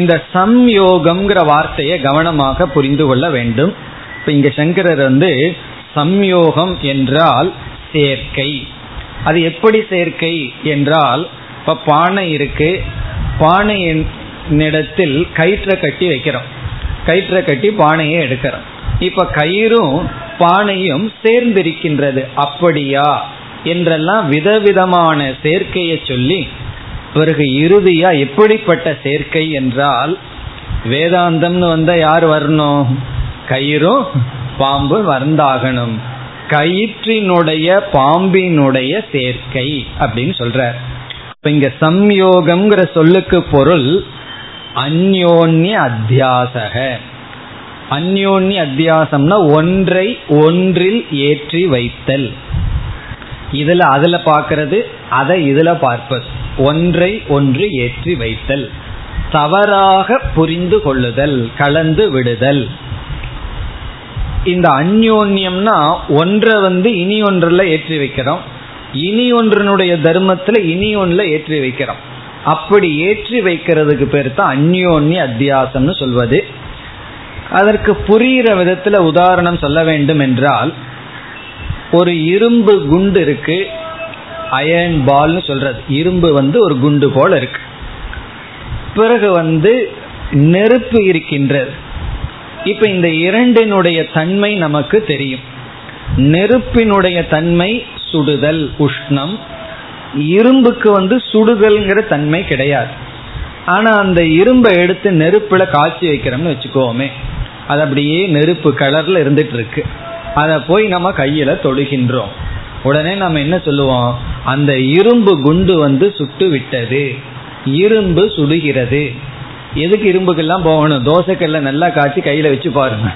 இந்த சம்யோகம்ங்கிற வார்த்தையை கவனமாக புரிந்து கொள்ள வேண்டும். இப்போ இங்க சங்கரர் வந்து சம்யோகம் என்றால் சேர்க்கை. அது எப்படி சேர்க்கை என்றால் இப்போ பானை இருக்கு. பானையினிடத்தில் கயிற்றை கட்டி வைக்கிறோம். கயிற்றை கட்டி பானையை எடுக்கிறோம். இப்போ கயிறும் பானையும் சேர்ந்திருக்கின்றது. அப்படியா? என்றெல்லாம் விதவிதமான சேர்க்கையை சொல்லி பிறகு இறுதியா எப்படிப்பட்ட சேர்க்கை என்றால் வேதாந்தம்னு வந்தா யார் வரணும்? கயிறும் பாம்பு வந்தாகணும் கயிற்றினுடைய பாம்பினுடைய சேர்க்கை அப்படின்னு சொல்றார். இப்ப இங்க சம்யோகம்ங்கிற சொல்லுக்கு பொருள் அந்யோன்ய அத்தியாசக. அந்யோன்ய அத்தியாசம்னா ஒன்றை ஒன்றில் ஏற்றி வைத்தல். இதுல அதுல பார்க்கறது அதை இதுல பார்ப்பது. ஒன்றை ஒன்று ஏற்றி வைத்தல். தவறாக புரிந்து கொள்ளுதல் கலந்து விடுதல். இந்த அந்யோன்யம்னா ஒன்றை வந்து இனி ஒன்றில் ஏற்றி வைக்கிறோம். இனி ஒன்றினுடைய தர்மத்தில் இனி ஒன்றில் ஏற்றி வைக்கிறோம். அப்படி ஏற்றி வைக்கிறதுக்கு பேர் தான் அந்யோன்ய அத்தியாசம்னு சொல்வது. அதற்கு புரிகிற விதத்துல உதாரணம் சொல்ல வேண்டும் என்றால் ஒரு இரும்பு குண்டு இருக்கு அயன் பால்னு சொல்றது. இரும்பு வந்து ஒரு குண்டு போல இருக்கு. பிறகு வந்து நெருப்பு இருக்கின்றது. இப்ப இந்த இரண்டினுடைய தன்மை நமக்கு தெரியும். நெருப்பினுடைய தன்மை சுடுதல் உஷ்ணம். இரும்புக்கு வந்து சுடுதல்ங்கிற தன்மை கிடையாது. ஆனா அந்த இரும்பை எடுத்து நெருப்புல காய்ச்சி வைக்கிறோம்னு வச்சுக்கோமே. அது அப்படியே நெருப்பு கலர்ல இருந்துட்டு இருக்கு. அதை போய் நம்ம கையில தொழுகின்றோம். உடனே நம்ம என்ன சொல்லுவோம்? அந்த இரும்பு குண்டு வந்து சுட்டு விட்டது. இரும்பு சுடுகிறது. எதுக்கு இரும்புக்கெல்லாம் போகணும்? தோசைக்கல்ல நல்லா காய்ச்சி கையில வச்சு பாருங்க.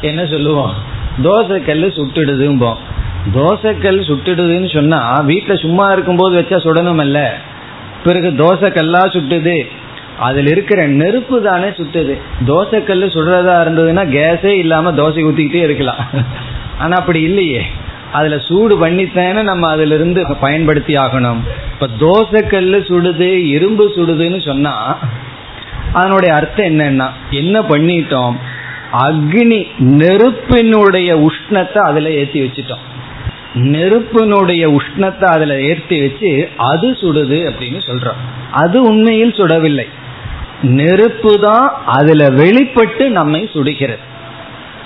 என்ன சொல்லுவோம்? தோசைக்கல்லு சுட்டுடுதும்போம். தோசைக்கல் சுட்டுடுதுன்னு சொன்னா வீட்டில் சும்மா இருக்கும்போது வச்சா சுடணும் அல்ல பிறகு தோசைக்கல்லா சுட்டுது. அதில் இருக்கிற நெருப்பு தானே சுட்டுது. தோசைக்கல்லு சுடுறதா இருந்ததுன்னா கேஸே இல்லாமல் தோசை ஊற்றிக்கிட்டே இருக்கலாம். ஆனால் அப்படி இல்லையே. அதில் சூடு பண்ணித்தானே நம்ம அதுல இருந்து பயன்படுத்தி ஆகணும். இப்போ தோசைக்கல்லு சுடுது இரும்பு சுடுதுன்னு சொன்னால் அதனுடைய அர்த்தம் என்னன்னா என்ன பண்ணிட்டோம்? அக்னி நெருப்பினுடைய உஷ்ணத்தை அதில் ஏற்றி வச்சுட்டோம். நெருப்பினுடைய உஷ்ணத்தை அதில் ஏற்றி வச்சு அது சுடுது அப்படின்னு சொல்றோம். அது உண்மையில் சுடவில்லை. நெருப்பு தான் அதுல வெளிப்பட்டு நம்மை சுடுகிறது.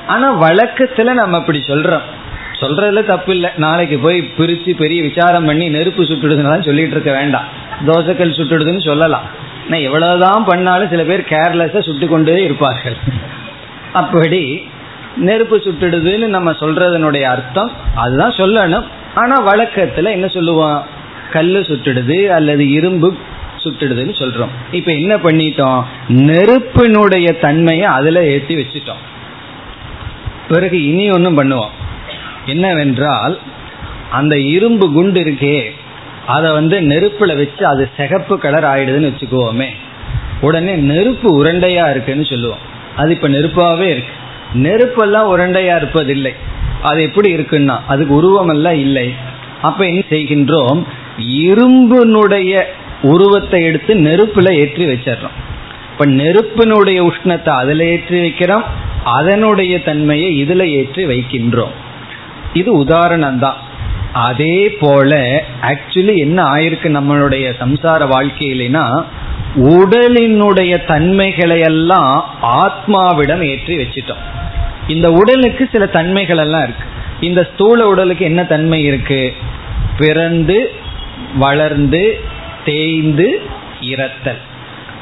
ஆனா வழக்கத்துல நம்ம அப்படி சொல்றோம். சொல்றதுல தப்பு இல்லை நாளைக்கு போய் பிரிச்சு பெரிய விசாரம் பண்ணி நெருப்பு சுட்டுடுதுன்னு சொல்லிட்டு இருக்க வேண்டாம். தோசைக்கல் சுட்டுடுதுன்னு சொல்லலாம். ஆனால் எவ்வளவுதான் பண்ணாலும் சில பேர் கேர்லெஸ்ஸா சுட்டு கொண்டே இருப்பார்கள். அப்படி நெருப்பு சுட்டுடுதுன்னு நம்ம சொல்றதனுடைய அர்த்தம் அதுதான் சொல்லணும். ஆனா வழக்கத்துல என்ன சொல்லுவோம்? கல்லு சுட்டுடுது அல்லது இரும்பு சுட்டுடுதுன்னு சொல்றோம். இப்ப என்ன பண்ணிட்டோம்? நெருப்பினுடைய தன்மையை அதுல ஏற்றி வச்சுட்டோம். பிறகு இனி ஒன்றும் பண்ணுவோம். என்னவென்றால் அந்த இரும்பு குண்டு இருக்கே அதை வந்து நெருப்புல வச்சு அது சிகப்பு கலர் ஆயிடுதுன்னு வச்சுக்குவோமே. உடனே நெருப்பு உருண்டையா இருக்குன்னு சொல்லுவோம். அது இப்ப நெருப்பாவே இருக்கு. நெருப்பெல்லாம் உருண்டையா இருப்பதில்லை. அது எப்படி இருக்குன்னா அதுக்கு உருவமெல்லாம் இல்லை. அப்ப என்ன செய்கின்றோம்? இரும்பினுடைய உருவத்தை எடுத்து நெருப்புல ஏற்றி வச்சிடறோம். இப்ப நெருப்பினுடைய உஷ்ணத்தை அதுல ஏற்றி வைக்கிறோம் அதனுடைய தன்மையை இதுல ஏற்றி வைக்கின்றோம். இது உதாரணம் தான் அதே போல ஆக்சுவலி என்ன ஆயிருக்கு நம்மளுடைய சம்சார வாழ்க்கையிலனா உடலினுடைய தன்மைகளை எல்லாம் ஆத்மாவிடம் ஏற்றி வச்சிட்டோம். இந்த உடலுக்கு சில தன்மைகள் எல்லாம் இருக்கு. இந்த ஸ்தூல உடலுக்கு என்ன தன்மை இருக்கு? பிறந்து வளர்ந்து தேய்ந்து இறத்தல்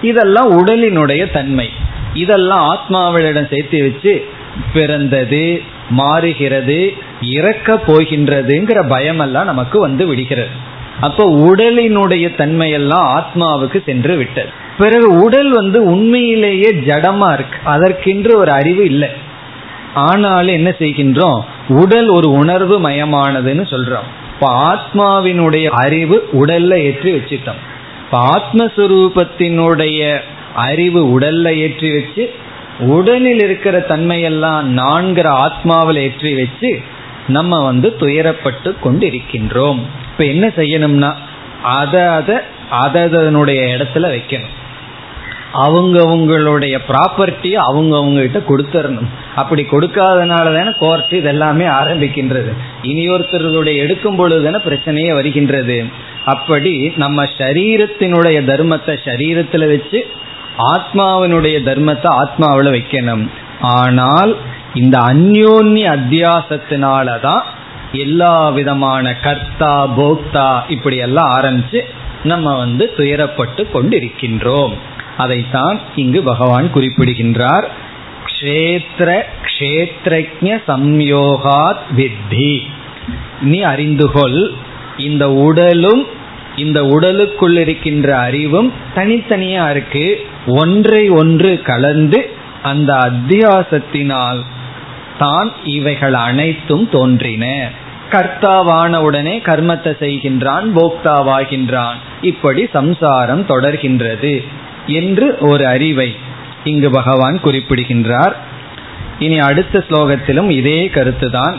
இதெல்லாம் உடலினுடைய தன்மை. இதெல்லாம் ஆத்மாவிடம் சேர்த்து வச்சு பிறந்தது மாறுகிறது இறக்க போகின்றதுங்கிற பயமெல்லாம் நமக்கு வந்து விடுகிறது. அப்போ உடலினுடைய தன்மையெல்லாம் ஆத்மாவுக்கு சென்று விட்டது. பிறகு உடல் வந்து உண்மையிலேயே ஜடமா இருக்கு. அதற்கென்று ஒரு அறிவு இல்லை. ஆனாலும் என்ன செய்கின்றோம்? உடல் ஒரு உணர்வு மயமானதுன்னு சொல்றோம். இப்ப ஆத்மாவினுடைய அறிவு உடல்ல ஏற்றி வச்சுட்டோம். இப்ப ஆத்மஸ்வரூபத்தினுடைய அறிவு உடல்ல ஏற்றி வச்சு உடலில் இருக்கிற தன்மையெல்லாம் நான்கிற ஆத்மாவில் ஏற்றி வச்சு நம்ம வந்து துயரப்பட்டு கொண்டு இருக்கின்றோம் இப்ப என்ன செய்யணும்னா அதை அதை அதனுடைய இடத்துல வைக்கணும். அவங்கவுங்களுடைய ப்ராப்பர்ட்டியை அவங்கவுங்க கிட்ட கொடுத்துடணும் அப்படி கொடுக்காதனால தானே கோர்ட் இதெல்லாமே ஆரம்பிக்கின்றது. இனி ஒருத்தருடைய எடுக்கும் பொழுது தானே பிரச்சனையே வருகின்றது. அப்படி நம்ம சரீரத்தினுடைய தர்மத்தை சரீரத்தில் வச்சு ஆத்மாவினுடைய தர்மத்தை ஆத்மாவில் வைக்கணும். ஆனால் இந்த அந்யோன்ய அத்தியாசத்தினாலதான் எல்லா விதமான கர்த்தா போக்தா இப்படி எல்லாம் ஆரம்பிச்சு நம்ம வந்து துயரப்பட்டு கொண்டிருக்கின்றோம். அதைத்தான் இங்கு பகவான் குறிப்பிடுகின்றார். கஷேத்திர க்ஷேத்ரஜ சம்யோகாத் வித்தி. நீ அறிந்துகொள் இந்த உடலும் இந்த உடலுக்குள் இருக்கின்ற அறிவும் தனித்தனியா இருக்கு. ஒன்றை ஒன்று கலந்து அந்த அத்தியாசத்தினால் தான் இவைகள் அனைத்தும் தோன்றின. கர்த்தாவான உடனே கர்மத்தை செய்கின்றான் போக்தாவாகின்றான். இப்படி சம்சாரம் தொடர்கின்றது. என்று ஒரு அறிவை இங்கு பகவான் குறிப்பிடுகின்றார். இனி அடுத்த ஸ்லோகத்திலும் இதே கருத்துதான்.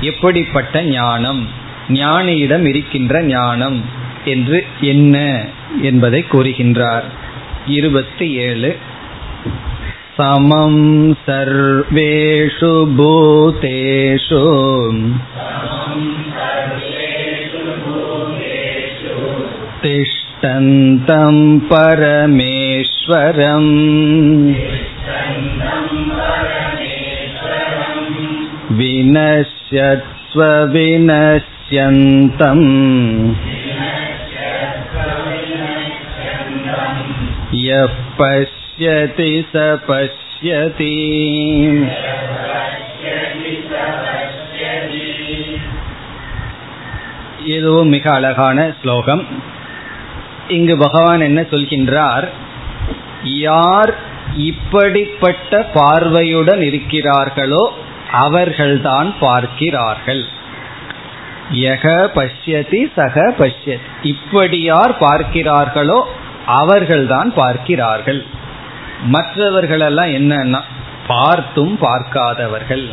எப்படிப்பட்ட ஞானம்? ஞானியிடம் இருக்கின்ற ஞானம் என்று என்ன என்பதை கூறுகின்றார். இருபத்தி ஏழு சமம் சர்வேஷு பூதேஷு. तिष्ठन्तं परमेश्वरम् विनश्यत्स्व विनश्यन्तम् यः पश्यति स पश्यति இதுவும் மிக அழகான ஸ்லோகம் இங்கு பகவான் என்ன சொல்கின்றார்? யார் இப்படிப்பட்ட பார்வையுடன் இருக்கிறார்களோ அவர்கள்தான் பார்க்கிறார்கள். யக பஷ்யதி சக பஷ்யத். இப்படி யார் பார்க்கிறார்களோ அவர்கள்தான் பார்க்கிறார்கள். மற்றவர்களெல்லாம் என்னன்னா பார்த்தும் பார்க்காதவர்கள்.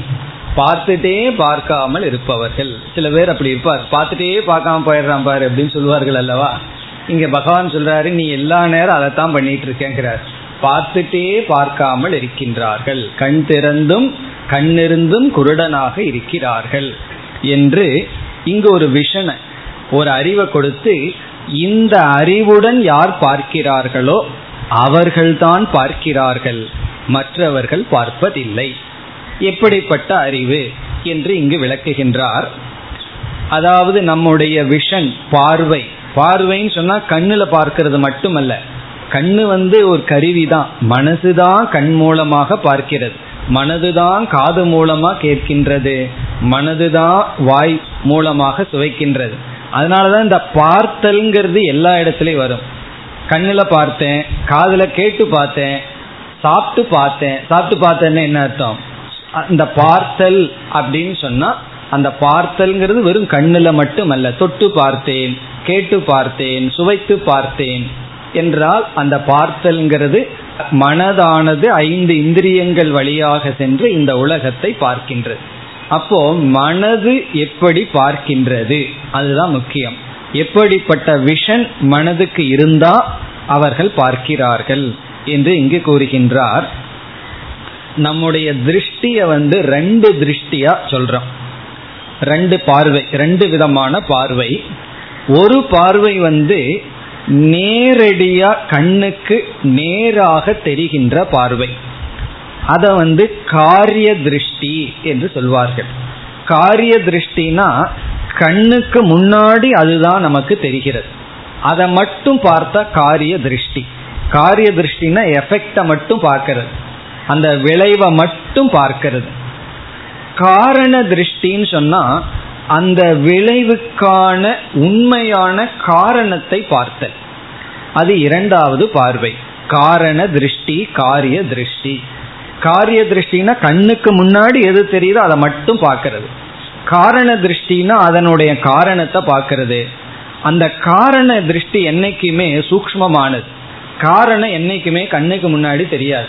பார்த்துட்டே பார்க்காமல் இருப்பவர்கள். சில பேர் அப்படி இருப்பார். பார்த்துட்டே பார்க்காம போயிடுறான் பாரு அப்படின்னு சொல்லுவார்கள் அல்லவா? இங்க பகவான் சொல்றாரு நீ எல்லா நேரம் அதைத்தான் பண்ணிட்டு இருக்கேங்கிறார் பார்த்துட்டே பார்க்காமல் இருக்கின்றார்கள். கண் திறந்தும் கண்ணிருந்தும் குருடனாக இருக்கிறார்கள் என்று இங்கு ஒரு விஷனை ஒரு அறிவை கொடுத்து இந்த அறிவுடன் யார் பார்க்கிறார்களோ அவர்கள்தான் பார்க்கிறார்கள். மற்றவர்கள் பார்ப்பதில்லை. எப்படிப்பட்ட அறிவு என்று இங்கு விளக்குகின்றார். அதாவது நம்முடைய விஷன் பார்வை பார்வைன்னு சொன்னா கண்ணுல பார்க்கிறது மட்டுமல்ல. கண்ணு வந்து ஒரு கருவி தான் மனசுதான் கண் மூலமாக பார்க்கிறது. மனதுதான் காது மூலமா கேட்கின்றது. மனதுதான் வாய் மூலமாக சுவைக்கின்றது. அதனாலதான் இந்த பார்த்தல்ங்கிறது எல்லா இடத்துலயும் வரும். கண்ணுல பார்த்தேன் காதுல கேட்டு பார்த்தேன் சாப்பிட்டு பார்த்தேன். சாப்பிட்டு பார்த்தேன்னு என்ன அர்த்தம்? இந்த பார்த்தல் அப்படின்னு சொன்னா அந்த பார்த்தல்ங்கிறது வெறும் கண்ணுல மட்டும் அல்ல தொட்டு பார்த்தேன். கேட்டு பார்த்தேன் சுவைத்து பார்த்தேன் என்றால் அந்த பார்த்தல்ங்கிறது மனதானது ஐந்து இந்திரியங்கள் வழியாக சென்று இந்த உலகத்தை பார்க்கின்றது. அப்போ மனது எப்படி பார்க்கின்றது? அதுதான் முக்கியம். எப்படிப்பட்ட விஷன் மனதுக்கு இருந்தா அவர்கள் பார்க்கிறார்கள் என்று இங்கு கூறுகின்றார். நம்முடைய திருஷ்டிய வந்து ரெண்டு திருஷ்டியா சொல்றோம். ரெண்டு பார்வை ரெண்டு விதமான பார்வை. ஒரு பார்வை வந்து நேரடியா கண்ணுக்கு நேராக தெரிகின்ற பார்வை. அத வந்து காரிய திருஷ்டி என்று சொல்வார்கள். காரிய திருஷ்டினா கண்ணுக்கு முன்னாடி அதுதான் நமக்கு தெரிகிறது. அதை மட்டும் பார்த்தா காரிய திருஷ்டி. காரிய திருஷ்டினா எஃபெக்டை மட்டும் பார்க்கறது. அந்த விளைவை மட்டும் பார்க்கறது. காரண திருஷ்டின்னு சொன்னா அந்த விளைவுக்கான உண்மையான காரணத்தை பார்த்தல். அது இரண்டாவது பார்வை. காரண திருஷ்டி காரிய திருஷ்டி. காரிய திருஷ்டினா கண்ணுக்கு முன்னாடி எது தெரியுதோ அதை மட்டும் பார்க்கறது. காரண திருஷ்டினா அதனுடைய காரணத்தை பார்க்கறது. அந்த காரண திருஷ்டி என்னைக்குமே சூக்மமானது காரணம் என்னைக்குமே கண்ணுக்கு முன்னாடி தெரியாது.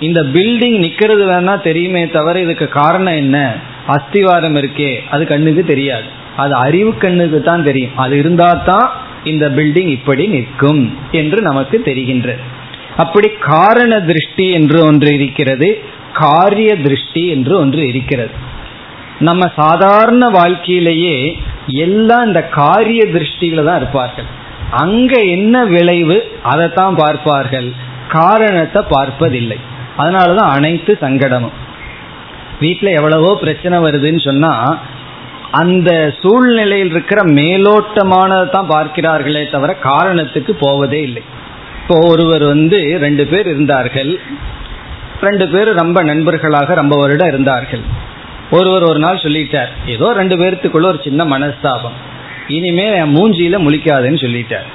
இந்த பில்டிங் நிக்கிறது வேணா தெரியுமே தவிர இதுக்கு காரணம் என்ன? அஸ்திவாரம் இருக்கே அது கண்ணுக்கு தெரியாது. அது அறிவு கண்ணுக்கு தான் தெரியும். அது இருந்தா தான் இந்த பில்டிங் இப்படி நிற்கும் என்று நமக்கு தெரிகின்றது அப்படி காரண திருஷ்டி என்று ஒன்று இருக்கிறது காரிய திருஷ்டி என்று ஒன்று இருக்கிறது. நம்ம சாதாரண வாழ்க்கையிலேயே எல்லாம் இந்த காரிய திருஷ்டியில தான் இருப்பார்கள். அங்க என்ன விளைவு அதைத்தான் பார்ப்பார்கள். காரணத்தை பார்ப்பதில்லை. அதனாலதான் அனைத்து சங்கடமும். வீட்டில் எவ்வளவோ பிரச்சனை வருதுன்னு சொன்னா அந்த சூழ்நிலையில் இருக்கிற மேலோட்டமானதை தான் பார்க்கிறார்களே தவிர காரணத்துக்கு போவதே இல்லை. இப்போ ஒருவர் வந்து ரெண்டு பேர் இருந்தார்கள். ரெண்டு பேர் ரொம்ப நண்பர்களாக ரொம்ப வருடம் இருந்தார்கள். ஒருவர் ஒரு நாள் சொல்லிட்டார் ஏதோ ரெண்டு பேர்த்துக்குள்ள ஒரு சின்ன மனஸ்தாபம். இனிமே என் மூஞ்சியில முழிக்காதுன்னு சொல்லிட்டார்.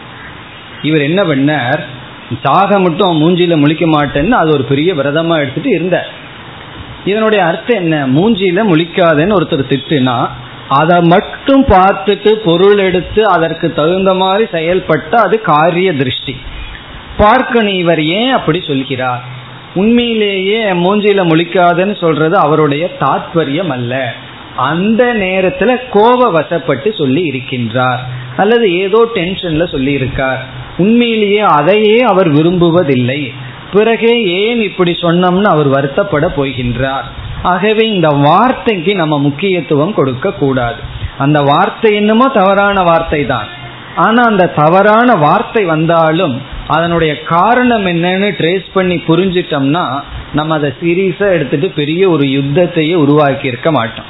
இவர் என்ன பண்ணார் சாக மட்டும் மூஞ்சியில முழிக்க மாட்டேன்னு அது ஒரு பெரிய விரதமா எடுத்துட்டு இருந்தார். இதனுடைய அர்த்தம் என்ன? மூஞ்சியில முழிக்காதேன்னு ஒருத்தர் திட்டுனா அதை மட்டும் பார்த்துட்டு பொருள் எடுத்து அதற்கு தகுந்த மாதிரி செயல்பட்ட அது காரிய திருஷ்டி. பார்க்கணும் இவர் ஏன் அப்படி சொல்கிறார்? உண்மையிலேயே மூஞ்சியில முழிக்காதேன்னு சொல்றது அவருடைய தாத்பரியம் அல்ல. அந்த நேரத்துல கோப வசப்பட்டு சொல்லி இருக்கின்றார். அல்லது ஏதோ டென்ஷன்ல சொல்லி இருக்கார். உண்மையிலேயே அதையே அவர் விரும்புவதில்லை. பிறகே ஏன் இப்படி சொன்னோம்னு அவர் வருத்தப்பட போகின்றார். ஆகவே இந்த வார்த்தைக்கு நம்ம முக்கியத்துவம் கொடுக்க கூடாது. அந்த வார்த்தை என்னமோ தவறான வார்த்தை தான். ஆனா அந்த தவறான வார்த்தை வந்தாலும் அதனுடைய காரணம் என்னன்னு ட்ரேஸ் பண்ணி புரிஞ்சிட்டோம்னா நம்ம அதை சீரியஸா எடுத்துட்டு பெரிய ஒரு யுத்தத்தையே உருவாக்கி இருக்க மாட்டோம்.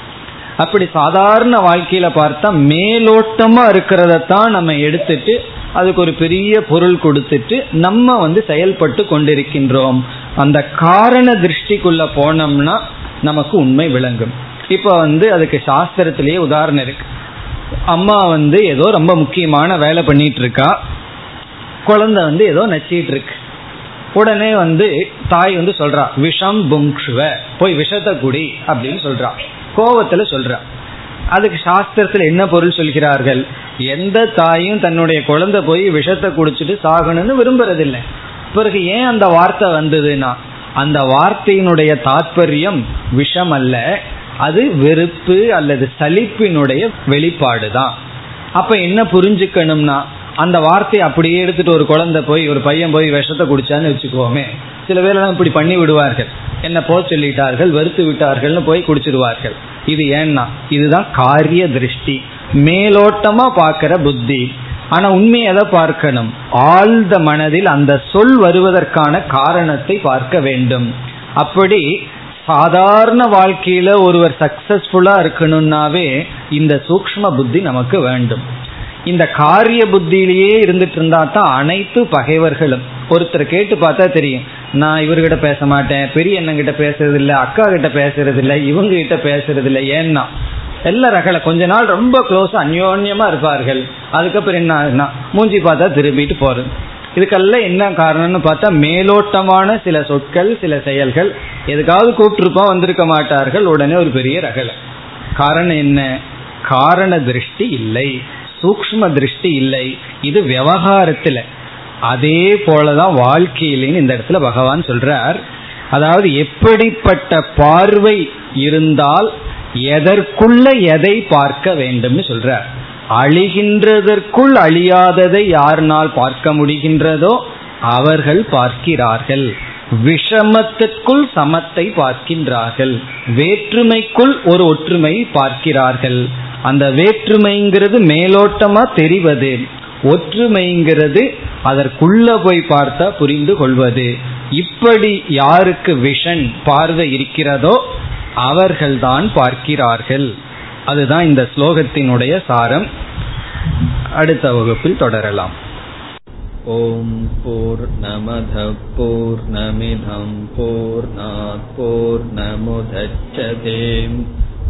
அப்படி சாதாரண வாழ்க்கையில பார்த்தா மேலோட்டமா இருக்கிறதத்தான் நம்ம எடுத்துட்டு அதுக்கு ஒரு பெரிய பொருள் கொடுத்துட்டு நம்ம வந்து செயல்பட்டு கொண்டிருக்கின்றோம். அந்த காரண திருஷ்டிக்குள்ள போனோம்னா நமக்கு உண்மை விளங்கும். இப்போ வந்து அதுக்கு சாஸ்திரத்திலேயே உதாரணம் இருக்கு. அம்மா வந்து ஏதோ ரொம்ப முக்கியமான வேலை பண்ணிட்டு இருக்கா குழந்தை வந்து ஏதோ நச்சிட்டு இருக்கு உடனே வந்து தாய் வந்து சொல்றா விஷம் புங்ஷுவ போய் விஷத்தை குடி அப்படின்னு சொல்றா. கோவத்துல சொல்றா. அதுக்கு சாஸ்திரத்தில் என்ன பொருள் சொல்கிறார்கள்? எந்த தாயும் தன்னுடைய குழந்தை போய் விஷத்தை குடிச்சிட்டு சாகணும்னு விரும்புறதில்லை. பிறகு ஏன் அந்த வார்த்தை வந்ததுன்னா அந்த வார்த்தையினுடைய தாற்பயம் விஷம் அல்ல அது வெறுப்பு அல்லது சலிப்பினுடைய வெளிப்பாடு தான் அப்ப என்ன புரிஞ்சுக்கணும்னா அந்த வார்த்தையை அப்படியே எடுத்துட்டு ஒரு குழந்தை போய் ஒரு பையன் போய் விஷத்தை குடிச்சான்னு வச்சுக்கோமே. சில பேரெல்லாம் இப்படி பண்ணி விடுவார்கள். என்ன போ சொல்லிட்டார்கள் வெறுத்து விட்டார்கள்னு போய் குடிச்சிடுவார்கள். இது ஏன்னா இதுதான் காரிய திருஷ்டி. மேலோட்டமா பார்க்கிற புத்தி. ஆனா உண்மை எதை பார்க்கணும்? ஆழ்ந்த மனதில் அந்த சொல் வருவதற்கான காரணத்தை பார்க்க வேண்டும். அப்படி சாதாரண வாழ்க்கையில ஒருவர் சக்சஸ்ஃபுல்லா இருக்கணும்னாவே இந்த சூக்ம புத்தி நமக்கு வேண்டும். இந்த காரிய புத்தியிலேயே இருந்துட்டு இருந்தா தான் அனைத்து பகைவர்களும் ஒருத்தர் கேட்டு பார்த்தா தெரியும். நான் இவர்கிட்ட பேச மாட்டேன் பெரிய அண்ணங்கிட்ட பேசுறது இல்லை அக்கா கிட்ட பேசுறது இல்லை இவங்க கிட்ட பேசுறது இல்லை ஏன்னா. எல்லா ரகலை கொஞ்ச நாள் ரொம்ப க்ளோஸ் அந்யோன்யமா இருப்பார்கள். அதுக்கப்புறம் என்ன மூஞ்சி பார்த்தா திரும்பிட்டு போறது. இதுக்கெல்லாம் என்ன காரணம்னு பார்த்தா மேலோட்டமான சில சொற்கள் சில செயல்கள் எதுக்காவது கூப்பிட்டுருப்போம் வந்திருக்க மாட்டார்கள் உடனே ஒரு பெரிய ரகலை. காரணம் என்ன? காரண திருஷ்டி இல்லை. சூக்ம திருஷ்டி இல்லை. இது விவகாரத்துல. அதே போலதான் வாழ்க்கையிலேன்னு இந்த இடத்துல பகவான் சொல்றார். அதாவது எப்படிப்பட்ட பார்வை இருந்தால் எதற்குள்ள எதை பார்க்க வேண்டும்னு சொல்றார். அழிகின்றதற்குள் அழியாததை யாருனால் பார்க்க முடிகின்றதோ அவர்கள் பார்க்கிறார்கள். விஷமத்திற்குள் சமத்தை பார்க்கின்றார்கள். வேற்றுமைக்குள் ஒரு ஒற்றுமை பார்க்கிறார்கள். அந்த வேற்றுமைங்கிறது மேலோட்டமா தெரிவது ஒற்றுமைங்கிறது அதற்குள்ள போய் பார்த்தா புரிந்து கொள்வது. இப்படி யாருக்கு விஷன் பார்வை இருக்கிறதோ அவர்கள்தான் பார்க்கிறார்கள். அதுதான் இந்த ஸ்லோகத்தினுடைய சாரம். அடுத்த வகுப்பில் தொடரலாம். ஓம் போர் நமத போர் நமிதம் போர் நமுதச்சதேம்